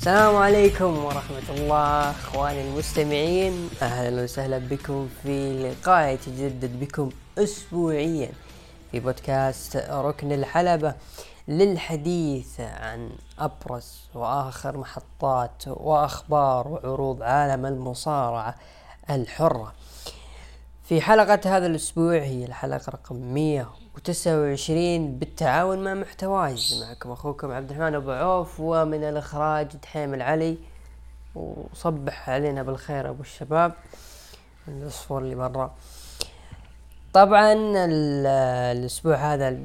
السلام عليكم ورحمة الله أخواني المستمعين. أهلا وسهلا بكم في لقاء يتجدد بكم اسبوعيا في بودكاست ركن الحلبة للحديث عن أبرز وآخر محطات وأخبار وعروض عالم المصارعة الحرة. في حلقة هذا الأسبوع هي الحلقة رقم 129 بالتعاون مع محتوايز معكم أخوكم عبد الرحمن أبو عوف ومن الإخراج دحيم العلي. وصبح علينا بالخير أبو الشباب. العصفور اللي برا. طبعا الأسبوع هذا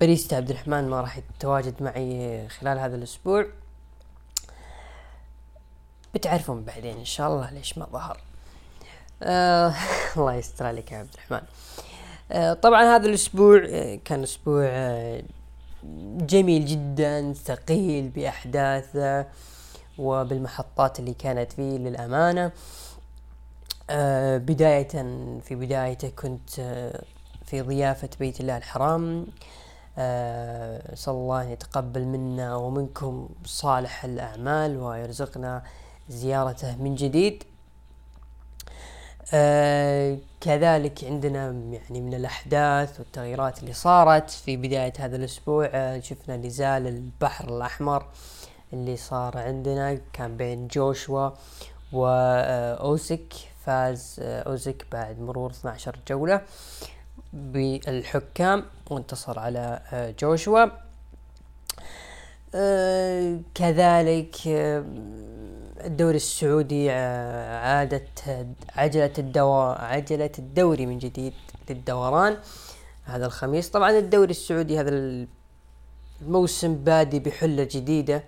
باريستا عبد الرحمن ما راح يتواجد معي خلال هذا الأسبوع. بتعرفون بعدين إن شاء الله ليش ما ظهر. آه الله يستر عليك يا عبد الرحمن. آه طبعا هذا الأسبوع آه كان أسبوع آه جميل جدا ثقيل بأحداثه وبالمحطات اللي كانت فيه للأمانة. آه بداية في بدايته كنت آه في ضيافة بيت الله الحرام. آه صلى الله يتقبل منا ومنكم صالح الأعمال ويرزقنا زيارته من جديد. آه كذلك عندنا يعني من الأحداث والتغييرات اللي صارت في بداية هذا الأسبوع آه شفنا نزال البحر الأحمر اللي صار عندنا كان بين جوشوا وأوسك فاز أوزك بعد مرور 12 جولة بالحكام وانتصر على جوشوا. آه كذلك آه الدوري السعودي عادت عجلة الدو عجلة الدوري من جديد للدوران هذا الخميس. طبعا الدوري السعودي هذا الموسم بادي بحلة جديدة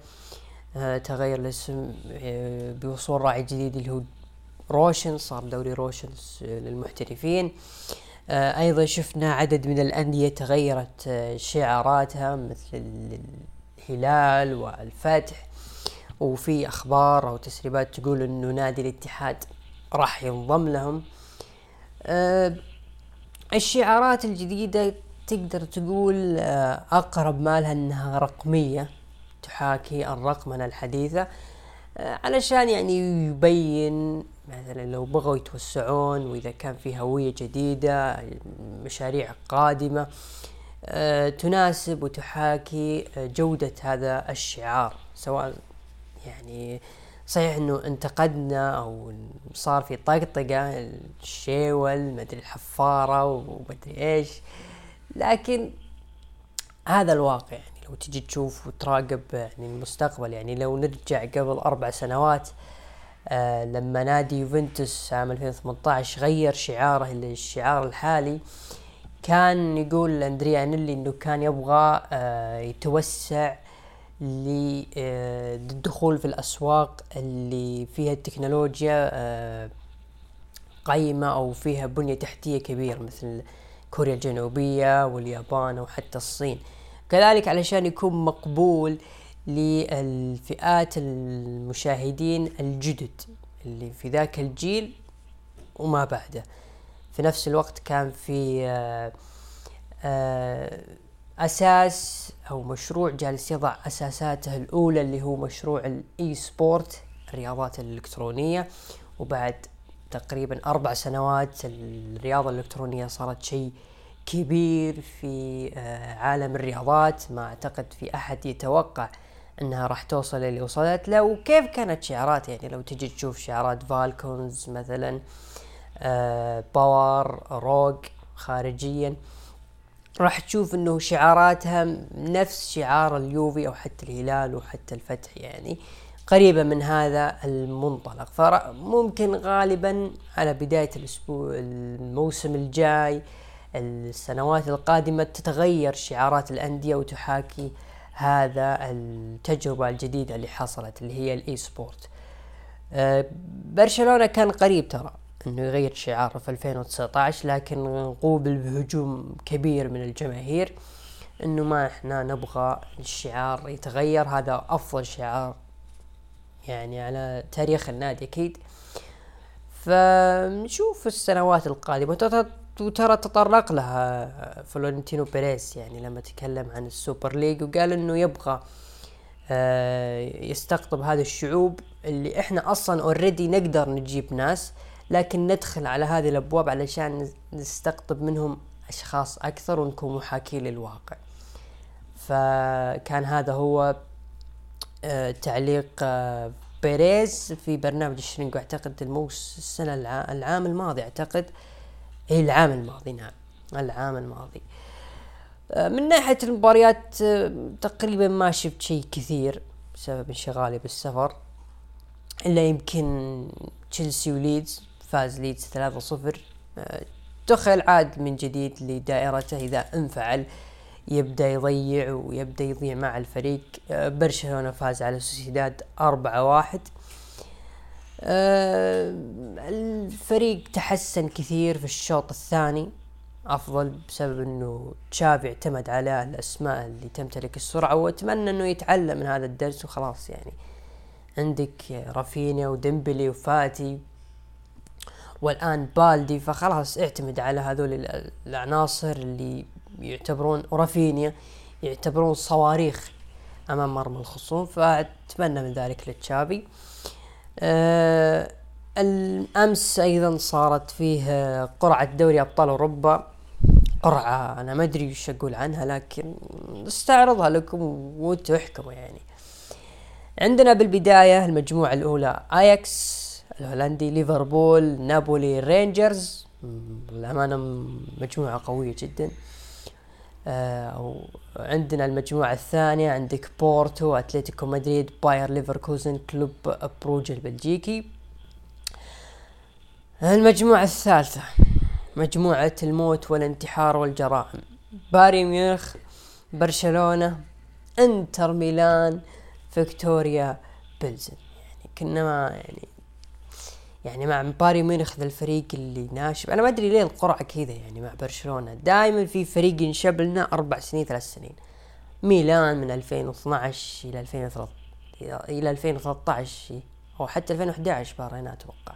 آه تغير الاسم آه بوصول راعي جديد اللي هو روشن صار دوري روشن للمحترفين. آه أيضا شفنا عدد من الأندية تغيرت شعاراتها مثل الهلال والفتح. وفي أخبار أو تسريبات تقول إنه نادي الاتحاد راح ينضم لهم. أه الشعارات الجديدة تقدر تقول أه أقرب مالها إنها رقمية تحاكي الرقمنة الحديثة أه علشان يعني يبين مثلا لو بغوا يتوسعون وإذا كان في هوية جديدة مشاريع قادمة أه تناسب وتحاكي جودة هذا الشعار سواء يعني صحيح إنه انتقدنا أو صار في طقطقة الشيول مدري الحفارة ومدري إيش. لكن هذا الواقع يعني لو تجي تشوف وتراقب يعني المستقبل يعني لو نرجع قبل أربع سنوات آه لما نادي يوفنتوس عام 2018 غير شعاره للشعار الحالي كان يقول اندريا أنيلي إنه كان يبغى آه يتوسع للدخول في الأسواق اللي فيها التكنولوجيا قيمة أو فيها بنية تحتية كبيرة مثل كوريا الجنوبية واليابان وحتى الصين. كذلك علشان يكون مقبول للفئات المشاهدين الجدد اللي في ذاك الجيل وما بعده. في نفس الوقت كان في آآ آآ أساس أو مشروع جالس يضع أساساته الأولى اللي هو مشروع الـ e-sport الرياضات الإلكترونية. وبعد تقريبا أربع سنوات الرياضة الإلكترونية صارت شيء كبير في عالم الرياضات. ما أعتقد في أحد يتوقع إنها راح توصل اللي وصلت. له وكيف كانت شعارات؟ يعني لو تجي تشوف شعارات فالكونز مثلا باور او روج خارجيا راح تشوف إنه شعاراتها نفس شعار اليوفي أو حتى الهلال وحتى الفتح يعني قريبة من هذا المنطلق. فممكن غالبا على بداية الأسبوع الموسم الجاي السنوات القادمة تتغير شعارات الأندية وتحاكي هذا التجربة الجديدة اللي حصلت اللي هي الـ e-sport. أه برشلونة كان قريب ترى. انه يغير شعاره في 2019 لكن قوبل بهجوم كبير من الجماهير إنه ما إحنا نبغى الشعار يتغير. هذا أفضل شعار يعني على تاريخ النادي أكيد. فنشوف السنوات القادمة. وترى تطرق لها فلورنتينو بيريز يعني لما تكلم عن السوبر ليج وقال إنه يبغى آه، يستقطب هذه الشعوب اللي إحنا أصلا already نقدر نجيب ناس. لكن ندخل على هذه الأبواب علشان نستقطب منهم أشخاص أكثر ونكون محاكين للواقع. فكان هذا هو آه، تعليق آه، بيريز في برنامج الشرينج واعتقد الموس السنة العام الماضي أعتقد. اي العام الماضي نعم. العام الماضي. آه، من ناحية المباريات تقريبا ما شفت شيء كثير بسبب انشغالي بالسفر إلا يمكن تشيلسي وليدز. فاز ليدز 3-0 دخل عاد من جديد لدائرته. إذا انفعل يبدأ يضيع ويبدأ يضيع مع الفريق. آه، برشلونة فاز على سوسيداد أربعة واحد. آه، الفريق تحسن كثير في الشوط الثاني. أفضل بسبب إنه تشافي اعتمد على الأسماء اللي تمتلك السرعة وأتمنى إنه يتعلم من هذا الدرس. وخلاص يعني عندك رافينيا وديمبلي وفاتي. والآن بالدي فخلاص اعتمد على هذول العناصر اللي يعتبرون ورافينيا يعتبرون صواريخ أمام مرمى الخصوم فأتمنى من ذلك لتشابي. آه الأمس أيضا صارت فيه قرعة دوري أبطال أوروبا. قرعة أنا ما أدري وش أقول عنها لكن استعرضها لكم وأنتم احكموا يعني. عندنا بالبداية المجموعة الأولى اياكس الهولندي ليفربول نابولي رينجرز. للامانه مجموعة قوية جدا. آه، أو عندنا المجموعة الثانية عندك بورتو أتلتيكو مدريد باير ليفركوزن كلوب بروج البلجيكي. المجموعة الثالثة مجموعة الموت والانتحار والجرائم. بايرن ميونخ برشلونة انتر ميلان فيكتوريا بلزن يعني كنا ما يعني يعني مع بايرن ميونخ ذا الفريق اللي ناشب. أنا ما أدري ليه القرعة كذا يعني مع برشلونة. دائما في فريق ينشب لنا أربع سنين ثلاث سنين. ميلان من 2012 إلى 2013 إلى 2013 أو حتى 2011 بارينا أتوقع.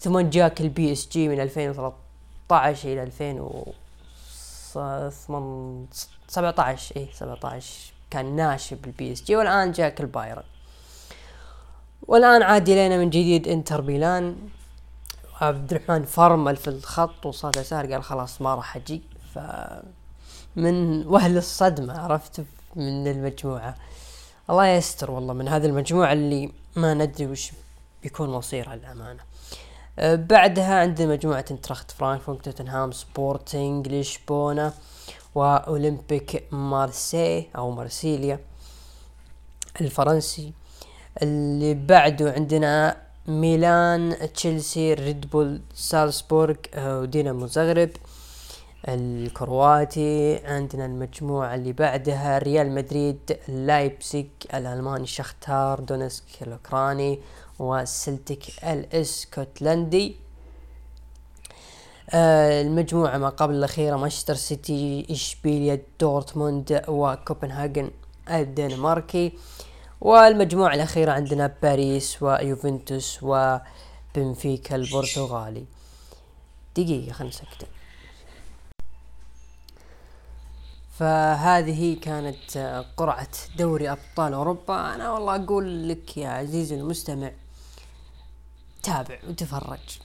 ثم جاك البي إس جي من 2013 إلى 2017 اي 17 كان ناشب البي إس جي والآن جاك البايرن. والآن عاد لنا من جديد إنتر ميلان. عبد الرحمن فرمل في الخط وصاد يسار قال خلاص ما راح أجي. ف من وهل الصدمة عرفت من المجموعة. الله يستر والله من هذه المجموعة اللي ما ندري وش بيكون مصيرها الأمانة أه، بعدها عندنا مجموعة انتراخت فرانكفورت توتنهام سبورتينج لشبونة وأولمبيك مارسي أو مارسيليا الفرنسي. اللي بعده عندنا ميلان تشيلسي ريد بول سالزبورغ آه، ودينامو زغرب. الكرواتي عندنا المجموعة اللي بعدها ريال مدريد لايبسيك الألماني شختار دونسك الأوكراني وسلتيك الاسكتلندي آه المجموعة ما قبل الأخيرة مانشستر سيتي إشبيليا دورتموند وكوبنهاجن الدنماركي. والمجموعة الأخيرة عندنا باريس ويوفنتوس وبنفيكا البرتغالي. دقيقة خلنا نسكت. فهذه كانت قرعة دوري أبطال أوروبا. أنا والله أقول لك يا عزيزي المستمع تابع وتفرج.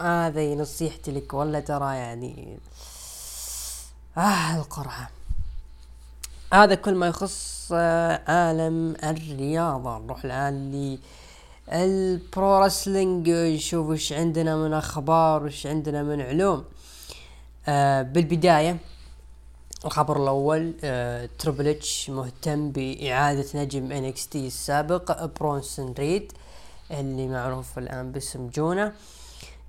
هذه نصيحتي لك ولا ترى يعني آه القرعة. هذا كل ما يخص عالم الرياضة. نروح الآن ل الـ pro wrestling نشوف وش عندنا من أخبار وش عندنا من علوم. آه بالبداية الخبر الأول آه تربل إتش مهتم بإعادة نجم NXT السابق برونسون ريد اللي معروف الآن باسم جونا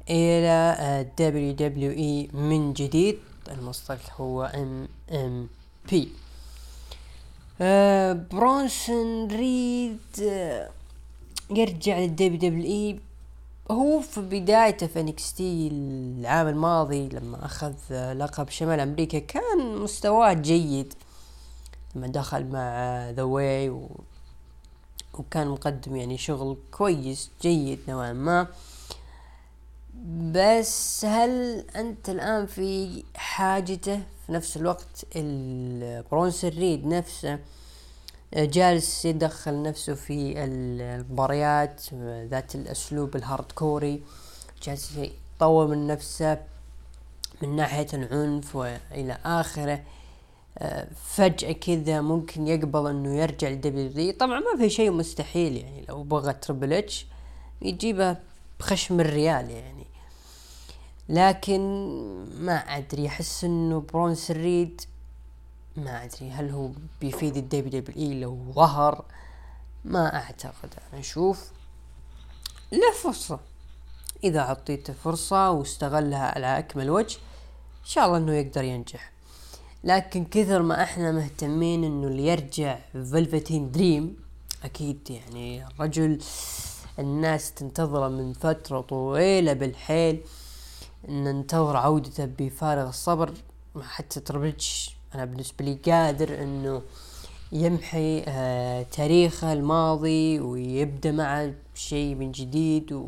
إلى WWE من جديد المصطلح هو إم إم بي. آه برونسون ريد آه يرجع لل WWE. هو في بدايته في NXT العام الماضي لما أخذ لقب شمال أمريكا كان مستواه جيد. لما دخل مع ذا واي و... وكان مقدم يعني شغل كويس جيد نوعا ما. بس هل أنت الآن في حاجته في نفس الوقت البرونسون ريد نفسه جالس يدخل نفسه في المباريات ذات الأسلوب ال hardcore جالس يطور من نفسه من ناحية العنف وإلى آخره. فجأة كذا ممكن يقبل إنه يرجع ل WWE طبعا ما في شيء مستحيل يعني لو بغى Triple H يجيبه بخشم الريال يعني. لكن ما أدري أحس إنه برونسون ريد ما أدري هل هو بيفيد ال WWE لو ظهر؟ ما أعتقد. أنا أشوف له فرصة. إذا أعطيته فرصة واستغلها على أكمل وجه إن شاء الله إنه يقدر ينجح. لكن كثر ما إحنا مهتمين إنه اللي يرجع فلفتين دريم أكيد يعني الرجل الناس تنتظره من فترة طويلة بالحيل. ننتظر عودته بفارغ الصبر حتى Triple H أنا بالنسبة لي قادر إنه يمحي آه تاريخه الماضي ويبدأ مع شيء من جديد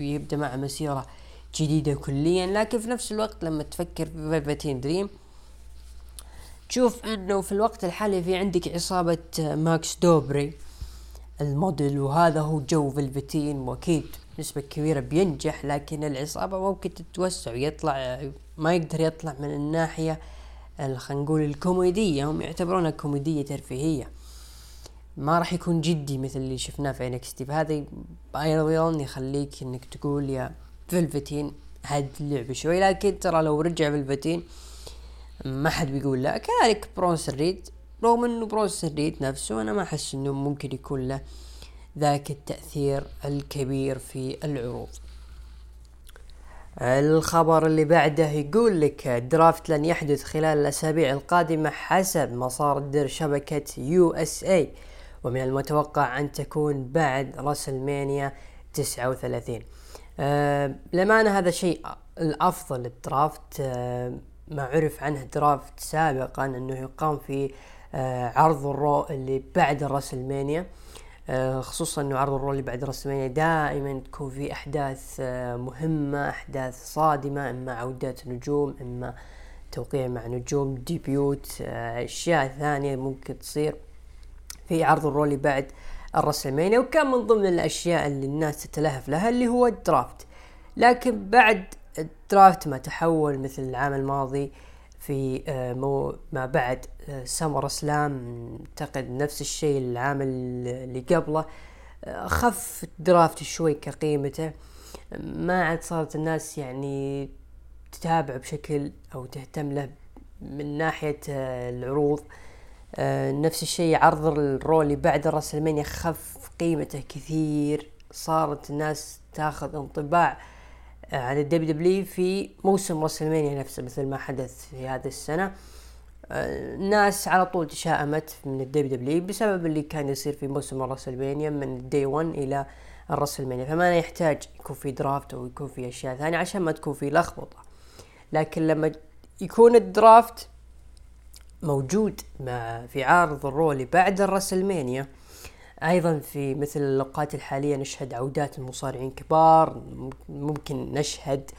ويبدأ مع مسيرة جديدة كليا. لكن في نفس الوقت لما تفكر في فلفتين دريم تشوف إنه في الوقت الحالي في عندك عصابة ماكس دوبري الموديل وهذا هو جو فلفتين وأكيد نسبة كبيرة بينجح لكن العصابة ممكن تتوسع ويطلع ما يقدر يطلع من الناحية خلينا نقول الكوميدية. هم يعتبرونها كوميدية ترفيهية. ما راح يكون جدي مثل اللي شفناه في NXT فهذا أيضا يخليك إنك تقول يا فلفتين هاد اللعبة شوي. لكن ترى لو رجع فلفتين ما حد بيقول لا. كذلك برونسون ريد. رغم إنه برونسون ريد نفسه أنا ما أحس إنه ممكن يكون له ذاك التأثير الكبير في العروض. الخبر اللي بعده يقول لك ال draft لن يحدث خلال الأسابيع القادمة حسب مصادر شبكة USA ومن المتوقع أن تكون بعد WrestleMania 39 أه للأمانة هذا شيء الأفضل ال draft. أه ما عرف عنه draft سابقا أنه يقام في أه عرض ال Raw اللي بعد ال WrestleMania آه، خصوصا إنه عرض ال Raw اللي بعد WrestleMania دائما تكون في أحداث آه، مهمة أحداث صادمة إما عودات نجوم إما توقيع مع نجوم debut آه، أشياء ثانية ممكن تصير في عرض ال Raw اللي بعد ال WrestleMania وكان من ضمن الأشياء اللي الناس تتلهف لها اللي هو ال draft. لكن بعد الدرافت ما تحول مثل العام الماضي في مو ما بعد سمر سلام اعتقد نفس الشيء العام اللي قبله. خف درافت شوي كقيمته. ما عاد صارت الناس يعني تتابع بشكل أو تهتم له من ناحية العروض. نفس الشيء عرض الرولي بعد الرسلمانيا خف قيمته كثير. صارت الناس تاخذ انطباع عن ال WWE في موسم WrestleMania نفسه مثل ما حدث في هذه السنة. الناس على طول تشائمت من ال WWE بسبب اللي كان يصير في موسم ال WrestleMania من ال Day 1 إلى ال WrestleMania. فما يحتاج يكون في draft أو يكون في أشياء ثانية عشان ما تكون في لخبطة. لكن لما يكون ال draft موجود مع في عرض ال Raw اللي بعد ال WrestleMania أيضا في مثل الاوقات الحالية نشهد عودات المصارعين كبار ممكن نشهد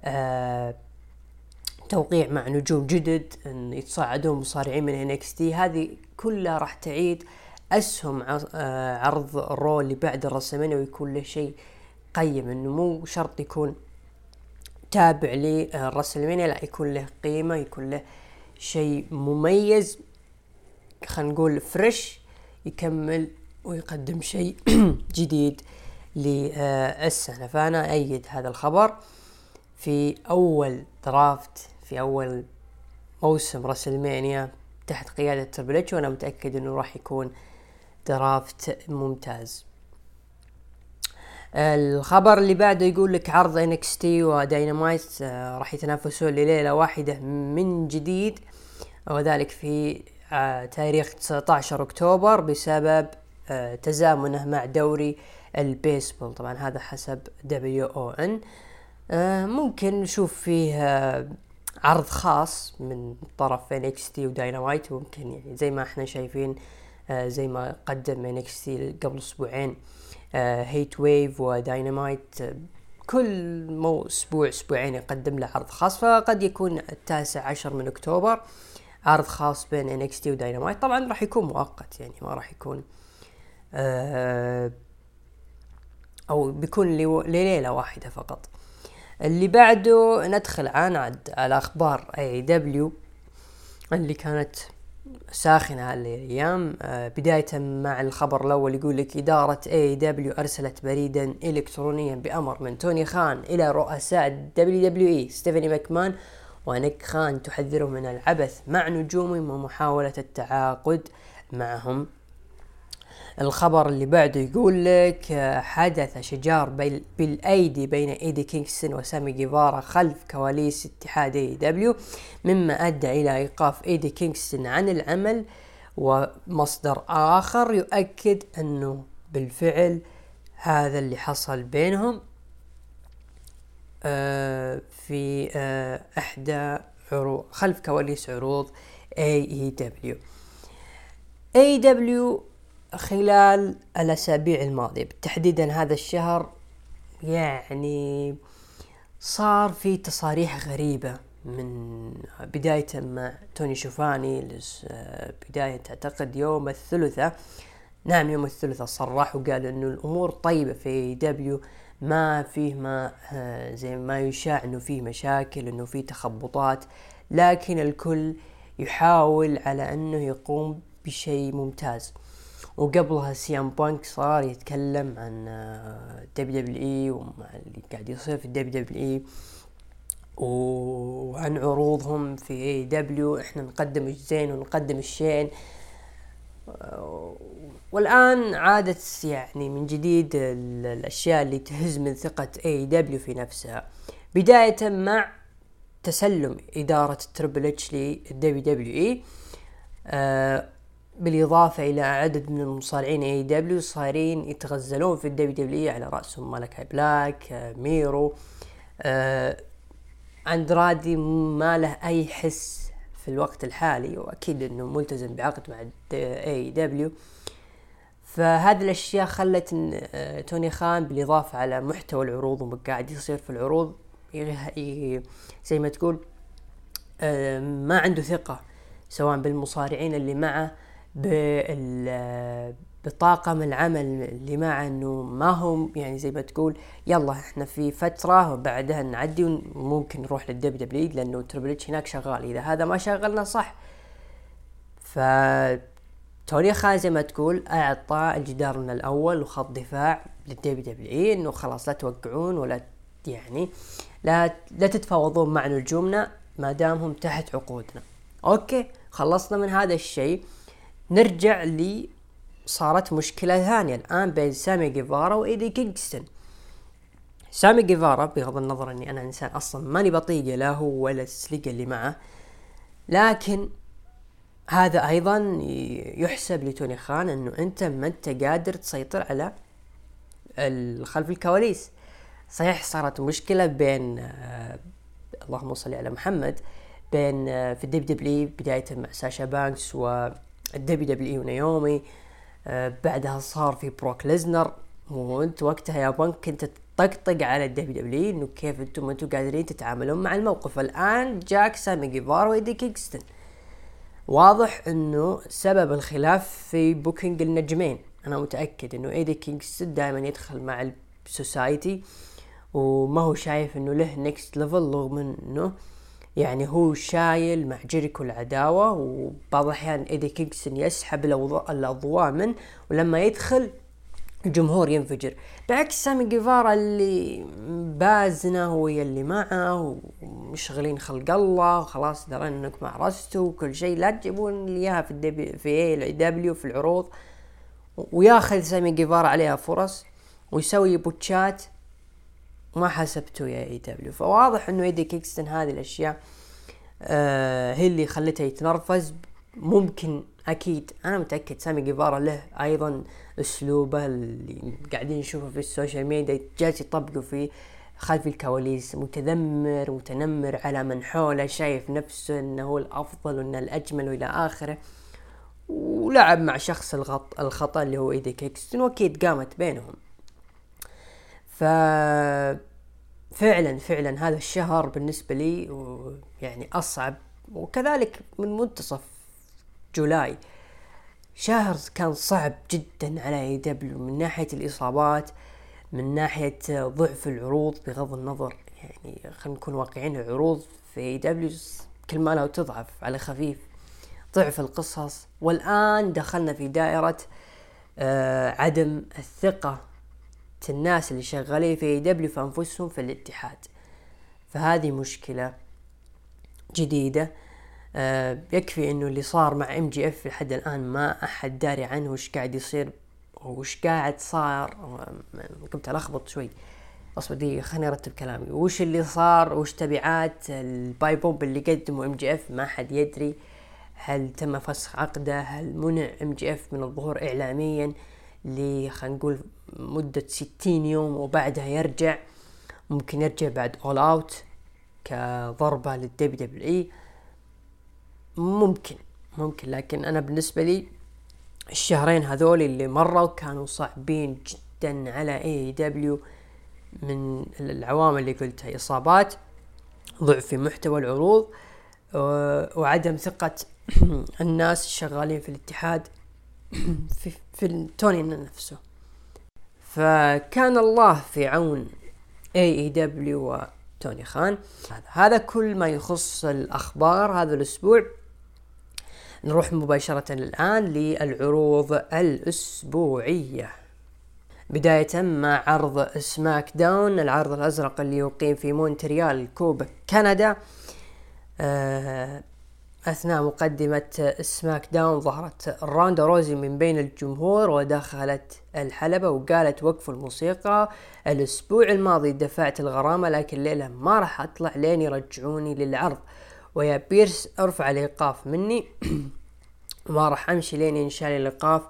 آه توقيع مع نجوم جدد إن يتصاعدون مصارعين من NXT هذه كلها راح تعيد أسهم آه، عرض ال Raw اللي بعد ال WrestleMania ويكون له شيء قيم. إنه مو شرط يكون تابع لل WrestleMania لا يكون له قيمة يكون له شيء مميز خلينا نقول fresh يكمل ويقدم شيء جديد للسنة. فأنا أؤيد هذا الخبر في أول draft في أول موسم WrestleMania تحت قيادة Triple H وأنا متأكد إنه راح يكون draft ممتاز. الخبر اللي بعده يقول لك عرض NXT و Dynamite آه، راح يتنافسون لليلة واحدة من جديد وذلك في آه، تاريخ 19 أكتوبر بسبب آه، تزامنه مع دوري البيسبول. طبعا هذا حسب WON. ممكن نشوف فيه عرض خاص من طرف NXT و Dynamite ممكن يعني زي ما إحنا شايفين آه زي ما قدم NXT قبل أسبوعين آه Heatwave و Dynamite آه كل مو أسبوع أسبوعين يقدم له عرض خاص فقد يكون التاسع عشر من أكتوبر. عرض خاص بين NXT و Dynamite. طبعا راح يكون مؤقت يعني ما راح يكون آه أو بيكون لليلة واحدة فقط. اللي بعده ندخل عاد على أخبار AEW اللي كانت ساخنة هالايام آه بداية مع الخبر الأول يقول لك إدارة AEW أرسلت بريدا الكترونيا بأمر من توني خان إلى رؤساء WWE ستيفاني ماكمان ونيك خان تحذره من العبث مع نجومهم ومحاولة التعاقد معهم. الخبر اللي بعده يقول لك آه، حدث شجار بالأيدي بين إيدي كينغستون وسامي جيفارا خلف كواليس اتحاد AEW مما أدى إلى إيقاف إيدي كينغستون عن العمل ومصدر آخر يؤكد أنه بالفعل هذا اللي حصل بينهم آه، في آه، إحدى عروض خلف كواليس عروض AEW خلال الأسابيع الماضية تحديدا هذا الشهر يعني صار في تصاريح غريبة من بداية مع توني شيفاني بداية أعتقد يوم الثلاثاء نعم يوم الثلاثاء صرح وقال إنه الأمور طيبة في AEW ما فيه ما زي ما يشاع إنه فيه مشاكل إنه فيه تخبطات لكن الكل يحاول على إنه يقوم بشيء ممتاز. وقبلها سي ام بانك صار يتكلم عن WWE ومع اللي قاعد يصير في WWE. وعن عروضهم في AEW إحنا نقدم الزين ونقدم الشين. والآن عادت يعني من جديد الأشياء اللي تهز من ثقة AEW في نفسها. بداية مع تسلم إدارة تربل اتش للدبليو دبليو اي بالإضافة إلى عدد من المصارعين AEW صايرين يتغزلون في ال WWE على رأسهم. مالكاي بلاك آه، ميرو آه، أندرادي ما له أي حس في الوقت الحالي وأكيد إنه ملتزم بعقد مع AEW فهذه الأشياء خلت إن آه، توني خان بالإضافة على محتوى العروض وما قاعد يصير في العروض زي ما تقول ما عنده ثقة سواء بالمصارعين اللي معه بطاقم العمل اللي معه إنه ما هم يعني زي ما تقول يلا إحنا في فترة وبعدها نعدي وممكن نروح لل WWE لأنه Triple H هناك شغال. إذا هذا ما شغلنا صح. ف توني خان زي ما تقول أعطى الجدار من الأول وخط دفاع لل WWE إنه خلاص لا توقعون ولا يعني لا لا تتفاوضون مع نجومنا ما دامهم تحت عقودنا. okay خلصنا من هذا الشيء. نرجع لي صارت مشكلة ثانية. الآن بين سامي جيفارا وإيدي كينغستون. سامي جيفارا بغض النظر إني أنا إنسان أصلا ماني بطايقه لا هو ولا السليقة اللي معه لكن هذا أيضا يحسب لتوني خان إنه أنت ما أنت قادر تسيطر على خلف الكواليس. صحيح صارت مشكلة بين آه اللهم صل على محمد بين آه في ال WWE بداية مع ساشا بانكس و ال WWE ونيومي آه بعدها صار في بروك ليزنر. وانت وقتها يا بانك كنت تطقطق على ال WWE إنه كيف أنتم ما أنتم قادرين تتعاملون مع الموقف. الآن جاك سامي جيفارا وإيدي كينغستون. واضح إنه سبب الخلاف في booking النجمين. أنا متأكد إنه إيدي كينغستون دائما يدخل مع ال Society وما هو شايف إنه له next level رغم إنه يعني هو شايل مع جيريكو العداوة وبعض الأحيان إيدي كينغستون يسحب الأضواء منه ولما يدخل الجمهور ينفجر. بعكس سامي جيفارا اللي بازنه ويا اللي معه ومشغلين خلق الله وخلاص درينا إنك مع راسته وكل شيء. لا تجيبون لي إياها في الدبي في اي دبليو في العروض. وياخذ سامي جيفارا عليها فرص ويسوي بوتشات ما حسبته يا اي دبليو فواضح إنه ايدي كيكستن هذه الأشياء آه هي اللي خلته يتنرفز. ممكن أكيد أنا متأكد سامي جيفارا له أيضا أسلوبه اللي قاعدين نشوفه في السوشيال ميديا جالس يطبقه في خلف الكواليس متذمر متنمر على من حوله شايف نفسه إنه هو الأفضل وإنه الأجمل وإلى آخره. ولعب مع شخص الغلط الخطأ اللي هو ايدي كينغستون وأكيد قامت بينهم. فعلا فعلا هذا الشهر بالنسبة لي يعني أصعب وكذلك من منتصف July. شهر كان صعب جدا على AEW من ناحية الإصابات من ناحية ضعف العروض بغض النظر يعني خلينا نكون واقعين العروض في AEW كل ما له تضعف على خفيف. ضعف القصص والآن دخلنا في دائرة آه عدم الثقة. الناس اللي شغالين في AEW في أنفسهم في الاتحاد. فهذه مشكلة جديدة. آه يكفي إنه اللي صار مع MJF لحد الآن ما أحد داري عنه وش قاعد يصير وش قاعد صار. قمت ألخبط شوي. أصبر دقيقة خليني أرتب كلامي. وش اللي صار؟ وش تبعات ال pipe bomb اللي قدمه MJF ما حد يدري. هل تم فسخ عقده؟ هل منع MJF من الظهور اعلاميا ل خلينا نقول مدة ستين يوم وبعدها يرجع. ممكن يرجع بعد All Out كضربة لل WWE ممكن ممكن. لكن أنا بالنسبة لي الشهرين هذول اللي مروا كانوا صعبين جدا على AEW من العوامل اللي قلتها. إصابات ضعف في محتوى العروض وعدم ثقة الناس الشغالين في الاتحاد في, في توني نفسه. فكان الله في عون AEW وتوني خان. هذا كل ما يخص الأخبار هذا الأسبوع. نروح مباشرة الآن للعروض الأسبوعية. بداية مع عرض SmackDown العرض الأزرق اللي يقيم في مونتريال كيوبك كندا. آه أثناء مقدمة SmackDown ظهرت روندا روزي من بين الجمهور ودخلت الحلبة وقالت وقف الموسيقى الأسبوع الماضي دفعت الغرامة لكن ليلة ما راح أطلع لين يرجعوني للعرض. ويا بيرس أرفع الإيقاف مني. ما راح أمشي لين ينشال الإيقاف.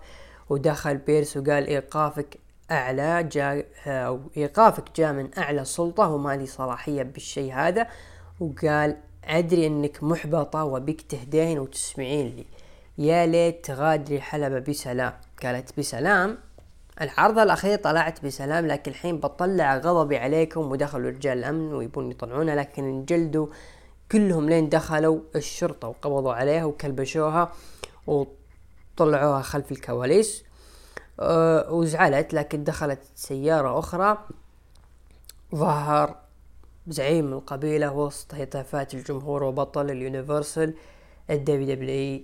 ودخل بيرس وقال إيقافك أعلى جاء أو إيقافك جاء من أعلى سلطة وما لي صلاحية بالشيء هذا. وقال أدري أنك محبطة وبك تهدين وتسمعين لي. يا ليت تغادري حلبة بسلام. قالت بسلام. العرض الأخير طلعت بسلام لكن الحين بطلع غضبي عليكم ودخلوا رجال الأمن ويبون يطلعونها لكن انجلدوا كلهم لين دخلوا الشرطة وقبضوا عليها وكلبشوها وطلعوها خلف الكواليس. أه وزعلت لكن دخلت سيارة أخرى. ظهر زعيم القبيلة وسط هتافات الجمهور وبطل اليونيفرسال ال WWE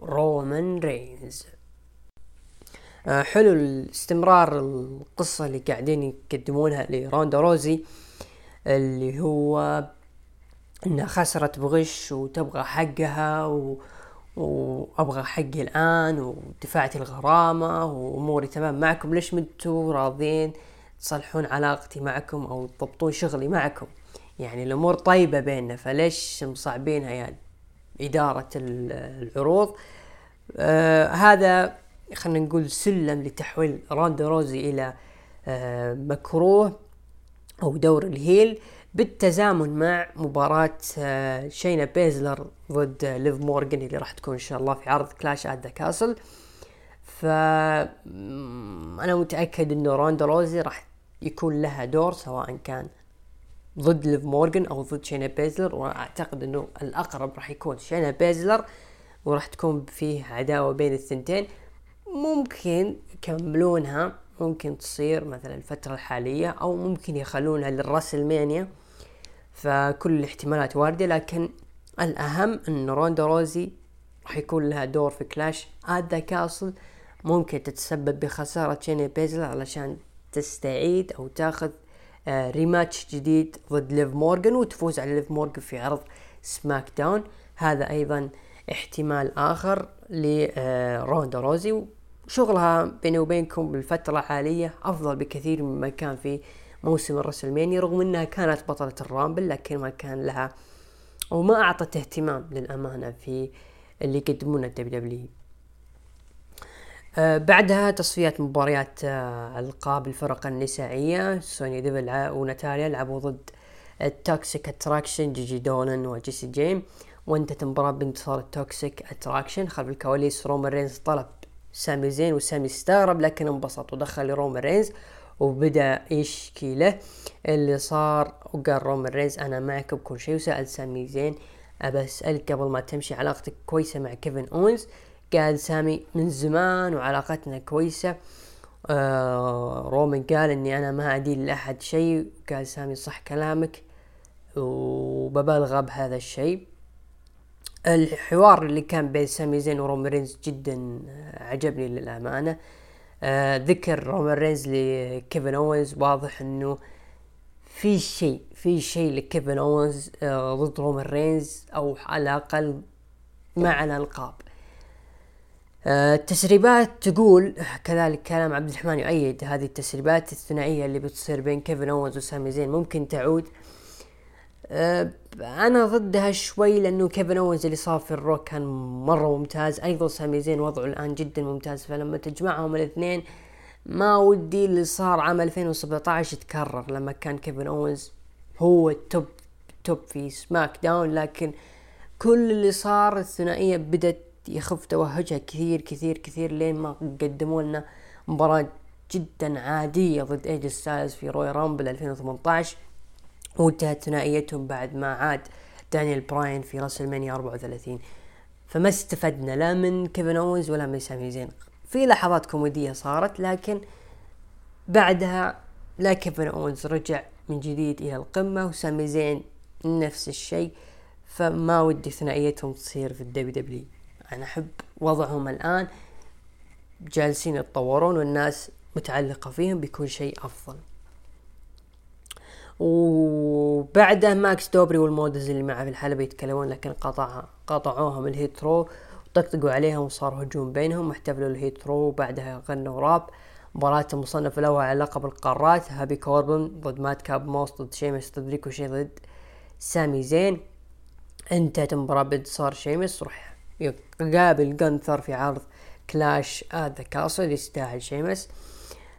رومان رينز. آه حلو الاستمرار القصة اللي قاعدين يقدمونها لروندا روزي اللي هو إنها خسرت بغش وتبغى حقها و... وأبغى حقي الآن ودفعت الغرامة وأموري تمام معكم ليش منتو راضين؟ تصلحون علاقتي معكم أو تضبطون شغلي معكم. يعني الأمور طيبة بيننا فليش مصعبينها يعني إدارة العروض؟ آه هذا خلينا نقول سلم لتحويل روندا روزي إلى آه مكروه أو دور ال heel بالتزامن مع مباراة آه شاينا بيزلر ضد ليف مورجان اللي راح تكون إن شاء الله في عرض Clash at the Castle. ف أنا متأكد إنه روندا روزي راح يكون لها دور سواء كان ضد ليف مورجان أو ضد شاينا بيزلر وأعتقد إنه الأقرب راح يكون شاينا بيزلر وراح تكون فيه عداوة بين الثنتين. ممكن يكملونها ممكن تصير مثلا الفترة الحالية أو ممكن يخلونها لل WrestleMania فكل الاحتمالات واردة لكن الأهم إن روندا روزي راح يكون لها دور في Clash. at the Castle ممكن تتسبب بخسارة شاينا بيزلر علشان تستعيد أو تاخذ آه rematch جديد ضد ليف مورغان وتفوز على ليف مورغان في عرض SmackDown. هذا أيضا احتمال آخر لروندا روزي. وشغلها بيني وبينكم بالفترة الحالية أفضل بكثير مما كان في موسم ال WrestleMania رغم إنها كانت بطلة ال Rumble لكن ما كان لها وما أعطت اهتمام للأمانة في اللي يقدمونه ال WWE آه بعدها تصفيات مباريات آه ألقاب الفرق النسائية. سوني ديفل وناتاليا لعبوا ضد ال Toxic Attraction جيجي دولن وجيسي جيم. وانتهت المباراة بانتصار ال Toxic Attraction. خلف الكواليس رومان رينز طلب سامي زين وسامي استغرب لكن انبسط ودخل رومان رينز وبدأ يشكي له. اللي صار وقال رومان رينز أنا معك بكل شيء. وسأل سامي زين أبى أسألك قبل ما تمشي علاقتك كويسة مع كيفن أوينز؟ قال سامي من زمان وعلاقتنا كويسة. آه رومان قال إني أنا ما ادين لأحد شيء. قال سامي صح كلامك وببالغ بهذا الشيء. الحوار اللي كان بين سامي زين ورومان رينز جدا عجبني للأمانة. آه ذكر رومان رينز لكيفن اوينز واضح إنه في شيء في شيء لكيفن اوينز آه ضد رومان رينز أو على الأقل مع الألقاب. آه التسريبات تقول كذلك كلام عبد الرحمن يؤيد هذه التسريبات الثنائية اللي بتصير بين كيفن اوينز وسامي زين ممكن تعود. أه أنا ضدها شوي لأنه كيفن اوينز اللي صار في ال Raw كان مرة ممتاز. أيضا سامي زين وضعه الآن جدا ممتاز. فلما تجمعهم الاثنين ما ودي اللي صار عام 2017 يتكرر لما كان كيفن اوينز هو ال top top في SmackDown. لكن كل اللي صار الثنائية بدت يخف توهجها كثير كثير كثير لين ما قدموا لنا مباراة جدا عادية ضد AJ ستايلز في Royal Rumble 2018 وانتهت ثنائيتهم بعد ما عاد دانيال براين في WrestleMania 34 فما استفدنا لا من كيفن اوينز ولا من سامي زين. في لحظات كوميدية صارت لكن بعدها لا كيفن اوينز رجع من جديد إلى القمة وسامي زين نفس الشيء. فما ودي ثنائيتهم تصير في ال WWE أنا أحب وضعهم الآن. جالسين يتطورون والناس متعلقة فيهم بيكون شيء أفضل. وبعده ماكس دوبري وال models اللي معه في الحلبة يتكلمون لكن قطع قطعوهم ال Hit Row وطقطقوا عليهم وصار هجوم بينهم واحتفلوا ال Hit Row وبعدها غنوا راب. مباراة المصنف الأول على لقب القارات هابي كوربن ضد ماد كاب موس ضد شيمس ضد ريكوشي ضد سامي زين. انتهت المباراة بانتصار شيمس راح يقابل جنثر في عرض Clash at the Castle يستاهل شيمس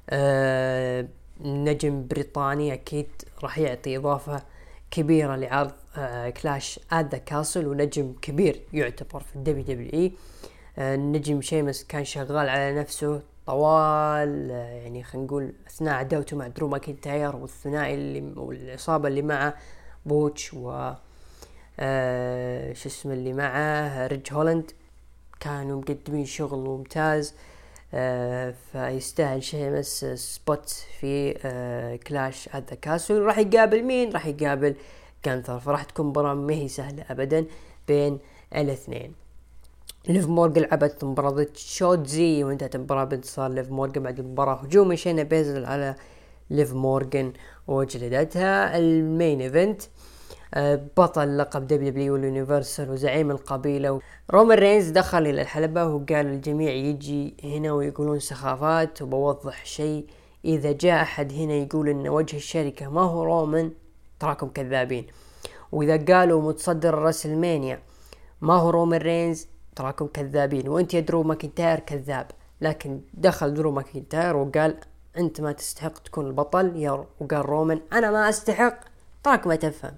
آه نجم بريطاني أكيد راح يعطي إضافة كبيرة لعرض آه Clash at the Castle ونجم كبير يعتبر في ال WWE. آه النجم شيمس كان شغال على نفسه طوال آه يعني خلينا نقول أثناء عداوته مع درو ماكنتاير والثنائي اللي والعصابة اللي معه بوتش و آه شو اسمه اللي معه؟ ريج هولاند. كانوا مقدمين شغل ممتاز. آه فيستاهل شيمس spot في Clash at the Castle راح يقابل مين؟ راح يقابل غانثر فراح تكون مباراة ما هي سهلة ابدا بين الاثنين. ليف مورجن لعبت مباراة ضد شوتزي وانتهت المباراة بانتصار ليف مورجن بعد المباراة هجوم شاينا بيزلر على ليف مورجن وجلدتها. ال main event بطل لقب WWE ال Universal وزعيم القبيلة. رومان رينز دخل إلى الحلبة وقال الجميع يجي هنا ويقولون سخافات وبوضح شيء. إذا جاء أحد هنا يقول إن وجه الشركة ما هو رومان تراكم كذابين. وإذا قالوا متصدر WrestleMania ما هو رومان رينز تراكم كذابين. وأنت يا درو ماكنتاير كذاب. لكن دخل درو ماكنتاير وقال أنت ما تستحق تكون البطل يا وقال رومان أنا ما أستحق. تراك ما تفهم.